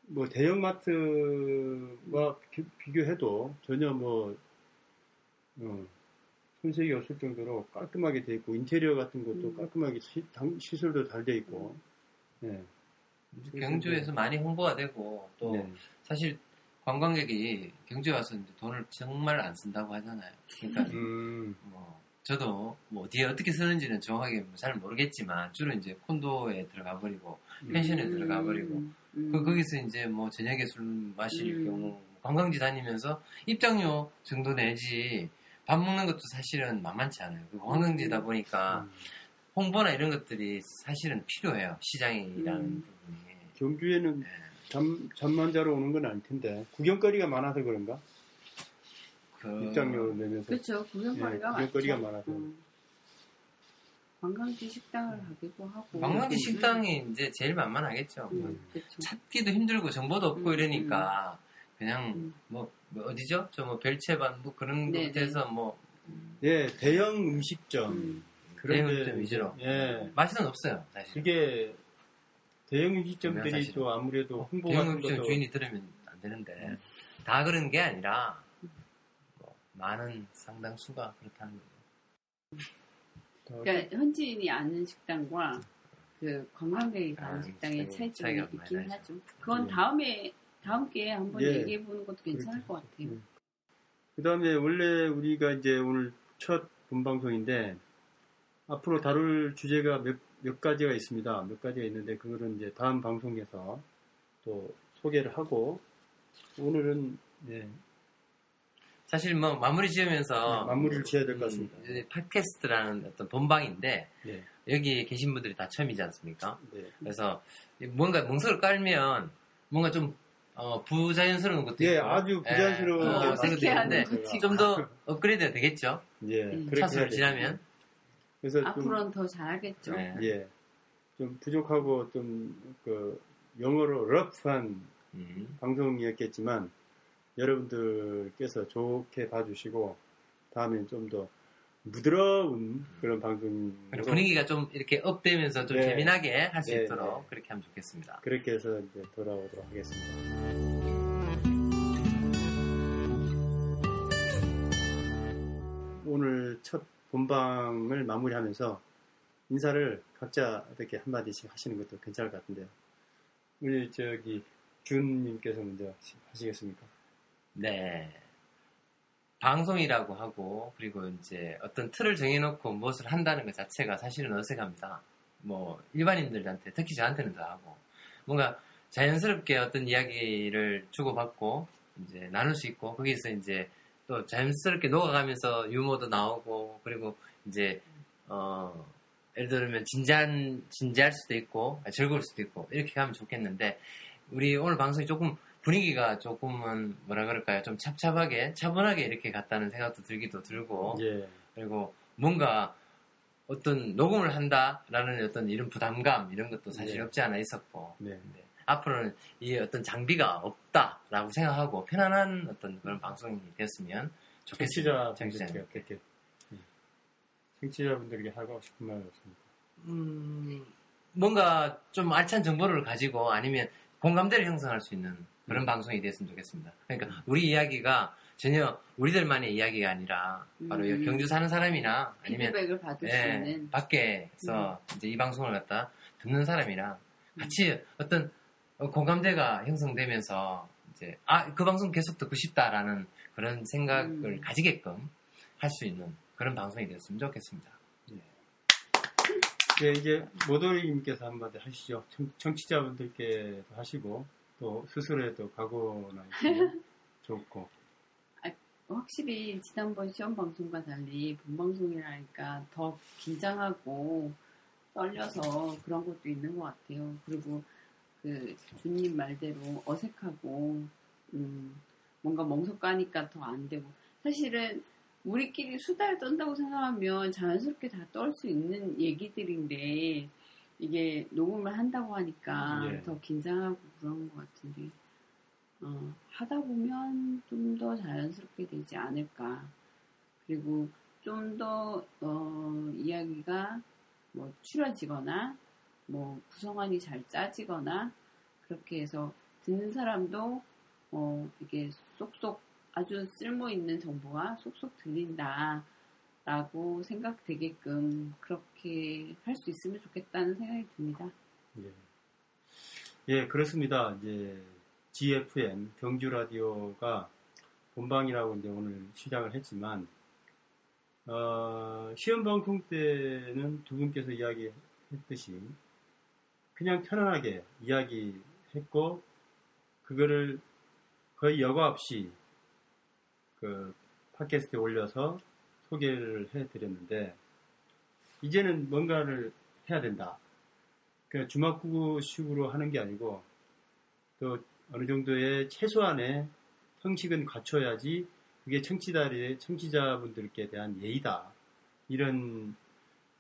Speaker 3: 뭐 대형마트와 비- 비교해도 전혀 뭐 어, 손색이 없을 정도로 깔끔하게 돼 있고 인테리어 같은 것도
Speaker 4: 음.
Speaker 3: 깔끔하게 시, 당- 시설도 잘 돼 있고 네.
Speaker 2: 경주에서 많이 홍보가 되고 또
Speaker 3: 네.
Speaker 2: 사실 관광객이 경주에 와서 돈을 정말 안 쓴다고 하잖아요. 그러니까
Speaker 3: 음,
Speaker 2: 뭐 저도 뭐 어디에 어떻게 쓰는지는 정확하게 뭐잘 모르겠지만 주로 이제 콘도에 들어가 버리고 펜션에 들어가 버리고
Speaker 4: 음.
Speaker 2: 그 거기서 이제 뭐 저녁에 술 마실
Speaker 4: 음.
Speaker 2: 경우 관광지 다니면서 입장료 정도 내지 밥 먹는 것도 사실은 만만치 않아요. 그 관광지다 보니까
Speaker 3: 음.
Speaker 2: 홍보나 이런 것들이 사실은 필요해요. 시장이라는
Speaker 4: 음.
Speaker 2: 부분이.
Speaker 3: 경주에는
Speaker 2: 네.
Speaker 3: 잠, 잠만 자러 오는 건 아닐 텐데 구경거리가 많아서 그런가?
Speaker 2: 그
Speaker 3: 입장료를 내면서
Speaker 4: 그렇죠. 구경거리가
Speaker 3: 예, 구경거리가. 많아서.
Speaker 4: 음. 관광지 식당을 가기도 하고.
Speaker 2: 관광지
Speaker 4: 음.
Speaker 2: 식당이 이제 제일 만만하겠죠. 뭐
Speaker 4: 음, 그렇죠.
Speaker 2: 찾기도 힘들고 정보도 없고
Speaker 4: 음,
Speaker 2: 이러니까 그냥
Speaker 4: 음.
Speaker 2: 뭐, 뭐 어디죠? 저 뭐 별채반 뭐 그런
Speaker 4: 네,
Speaker 2: 곳에서 뭐
Speaker 3: 예 대형 음식점
Speaker 4: 음.
Speaker 2: 대형
Speaker 3: 데-
Speaker 2: 음식점 위주로.
Speaker 3: 예
Speaker 2: 맛은 없어요 사실.
Speaker 3: 그게 대형 음식점들이. 또 아무래도 홍보
Speaker 2: 대형
Speaker 3: 같은
Speaker 2: 음식점 주인이 들으면 안 되는데 다 그런 게 아니라 뭐 많은 상당수가 그렇다는 거죠.
Speaker 3: 더-
Speaker 4: 그러니까 현지인이 아는 식당과 그 관광객이 가는
Speaker 2: 아,
Speaker 4: 식당의 차이점이 있긴
Speaker 2: 나죠.
Speaker 4: 하죠. 그건
Speaker 3: 네.
Speaker 4: 다음에 다음 기회에 한번
Speaker 3: 예.
Speaker 4: 얘기해 보는 것도 괜찮을 것 같아요.
Speaker 3: 음. 그다음에 원래 우리가 이제 오늘 첫 본방송인데 앞으로 다룰 주제가 몇, 몇 가지가 있습니다. 몇 가지가 있는데 그거는 이제 다음 방송에서 또 소개를 하고 오늘은 네,
Speaker 2: 사실 뭐 마무리 지으면서
Speaker 3: 네, 마무리를 지어야 될것
Speaker 2: 음,
Speaker 3: 같습니다.
Speaker 2: 이제 팟캐스트라는 어떤 본방인데
Speaker 3: 네,
Speaker 2: 여기 계신 분들이 다 처음이지 않습니까?
Speaker 3: 네.
Speaker 2: 그래서 뭔가 멍석을 깔면 뭔가 좀 어, 부자연스러운 것도
Speaker 3: 예,
Speaker 2: 있고
Speaker 3: 아주 부자연스러운
Speaker 2: 예,
Speaker 3: 게
Speaker 2: 어,
Speaker 3: 많죠.
Speaker 2: 생각도 있는데
Speaker 4: 어색해하는
Speaker 2: 좀더 업그레이드가 되겠죠?
Speaker 3: 예,
Speaker 4: 음.
Speaker 2: 차수를. 지나면
Speaker 3: 그래서 좀
Speaker 4: 앞으로는 더 잘하겠죠.
Speaker 2: 네.
Speaker 3: 예, 좀 부족하고 좀 그 영어로 러프한
Speaker 2: 음.
Speaker 3: 방송이었겠지만 여러분들께서 좋게 봐주시고 다음엔 좀 더 부드러운 그런
Speaker 2: 그리고 분위기가 좀 이렇게 업되면서 좀
Speaker 3: 네.
Speaker 2: 재미나게 할수
Speaker 3: 네,
Speaker 2: 있도록
Speaker 3: 네.
Speaker 2: 그렇게 하면 좋겠습니다.
Speaker 3: 그렇게 해서 이제 돌아오도록 하겠습니다. 오늘 첫 본방을 마무리하면서 인사를 각자 이렇게 한마디씩 하시는 것도 괜찮을 것 같은데요. 우리 저기 준님께서 먼저 하시- 하시겠습니까?
Speaker 2: 네. 방송이라고 하고 그리고 이제 어떤 틀을 정해놓고 무엇을 한다는 것 자체가 사실은 어색합니다. 뭐 일반인들한테 특히 저한테는 더 하고 뭔가 자연스럽게 어떤 이야기를 주고받고 이제 나눌 수 있고 거기서 이제 또 자연스럽게 녹아가면서 유머도 나오고 그리고 이제 어 예를 들면 진지한 진지할 수도 있고 즐거울 수도 있고 이렇게 가면 좋겠는데 우리 오늘 방송이 조금 분위기가 조금은 뭐라 그럴까요? 좀 찹찹하게 차분하게 이렇게 갔다는 생각도 들기도 들고
Speaker 3: 예.
Speaker 2: 그리고 뭔가 어떤 녹음을 한다라는 어떤 이런 부담감 이런 것도 사실
Speaker 3: 네.
Speaker 2: 없지 않아 있었고
Speaker 3: 네.
Speaker 2: 네. 앞으로는 이 어떤 장비가 없다라고 생각하고 편안한 어떤 그런 방송이 됐으면 좋겠습니다.
Speaker 3: 청취자분들께 어떻게 예. 청취자분들에게 하고 싶은 말 없습니까?
Speaker 2: 음, 뭔가 좀 알찬 정보를 가지고 아니면 공감대를 형성할 수 있는 그런
Speaker 3: 음.
Speaker 2: 방송이 됐으면 좋겠습니다. 그러니까 우리 이야기가 전혀 우리들만의 이야기가 아니라 바로
Speaker 4: 음.
Speaker 2: 경주 사는 사람이나 아니면
Speaker 4: 피드백을 받을 수
Speaker 2: 예,
Speaker 4: 있는.
Speaker 2: 밖에서
Speaker 4: 음.
Speaker 2: 이제 이 방송을 갖다 듣는 사람이랑 같이 어떤 어, 공감대가 형성되면서 이제 아 그 방송 계속 듣고 싶다라는 그런 생각을
Speaker 4: 음.
Speaker 2: 가지게끔 할 수 있는 그런 방송이 됐으면 좋겠습니다.
Speaker 3: 네, 이제 모도리님께서 한마디 하시죠. 청, 취자분들께도 하시고 또 스스로에도 각오나 있으면 <laughs> 좋고
Speaker 4: 확실히 지난번 시험 방송과 달리 본 방송이라니까 더 긴장하고 떨려서 그런 것도 있는 것 같아요. 그리고 그 주님 말대로 어색하고 음, 뭔가 멍석 까니까 더 안 되고 사실은 우리끼리 수다를 떤다고 생각하면 자연스럽게 다 떨 수 있는 얘기들인데 이게 녹음을 한다고 하니까
Speaker 3: 예.
Speaker 4: 더 긴장하고 그런 것 같은데 어, 하다 보면 좀 더 자연스럽게 되지 않을까. 그리고 좀 더, 어, 이야기가 뭐 추려지거나 뭐 구성안이 잘 짜지거나 그렇게 해서 듣는 사람도 어, 이게 쏙쏙 아주 쓸모 있는 정보가 쏙쏙 들린다. 라고 생각되게끔 그렇게 할 수 있으면 좋겠다는 생각이 듭니다.
Speaker 3: 예. 예, 그렇습니다. 이제 GFM 경주 라디오가 본방이라고 이제 오늘 시작을 했지만 어, 시험 방송 때는 두 분께서 이야기했듯이 그냥 편안하게 이야기했고 그거를 거의 여과 없이 그 팟캐스트에 올려서 소개를 해드렸는데 이제는 뭔가를 해야 된다. 그 주막구식으로 하는 게 아니고 또 어느 정도의 최소한의 형식은 갖춰야지 그게 청취자의 청취자분들께 대한 예의다. 이런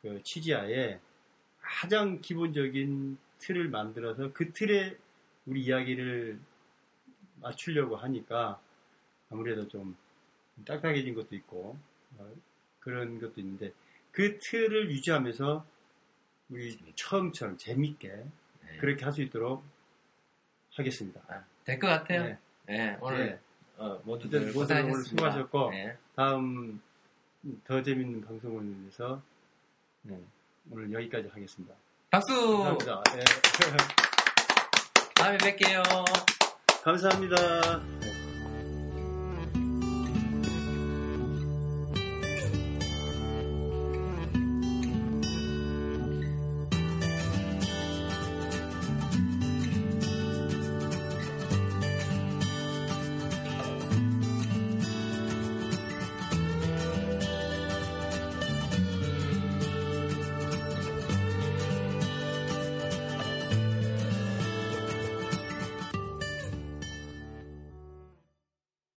Speaker 3: 그 취지하에 가장 기본적인 틀을 만들어서 그 틀에 우리 이야기를 맞추려고 하니까 아무래도 좀 딱딱해진 것도 있고 어, 그런 것도 있는데 그 틀을 유지하면서 우리 처음처럼 재밌게
Speaker 2: 네.
Speaker 3: 그렇게 할 수 있도록 하겠습니다.
Speaker 2: 될것 같아요.
Speaker 3: 네.
Speaker 2: 네, 오늘
Speaker 3: 네.
Speaker 2: 어, 모두들 고생하셨습니다.
Speaker 3: 수고하셨고
Speaker 2: 네.
Speaker 3: 다음 더 재밌는 방송을 위해서 네, 오늘 여기까지 하겠습니다.
Speaker 2: 박수!
Speaker 3: 감사합니다. 네. <laughs>
Speaker 2: 다음에 뵐게요.
Speaker 3: 감사합니다.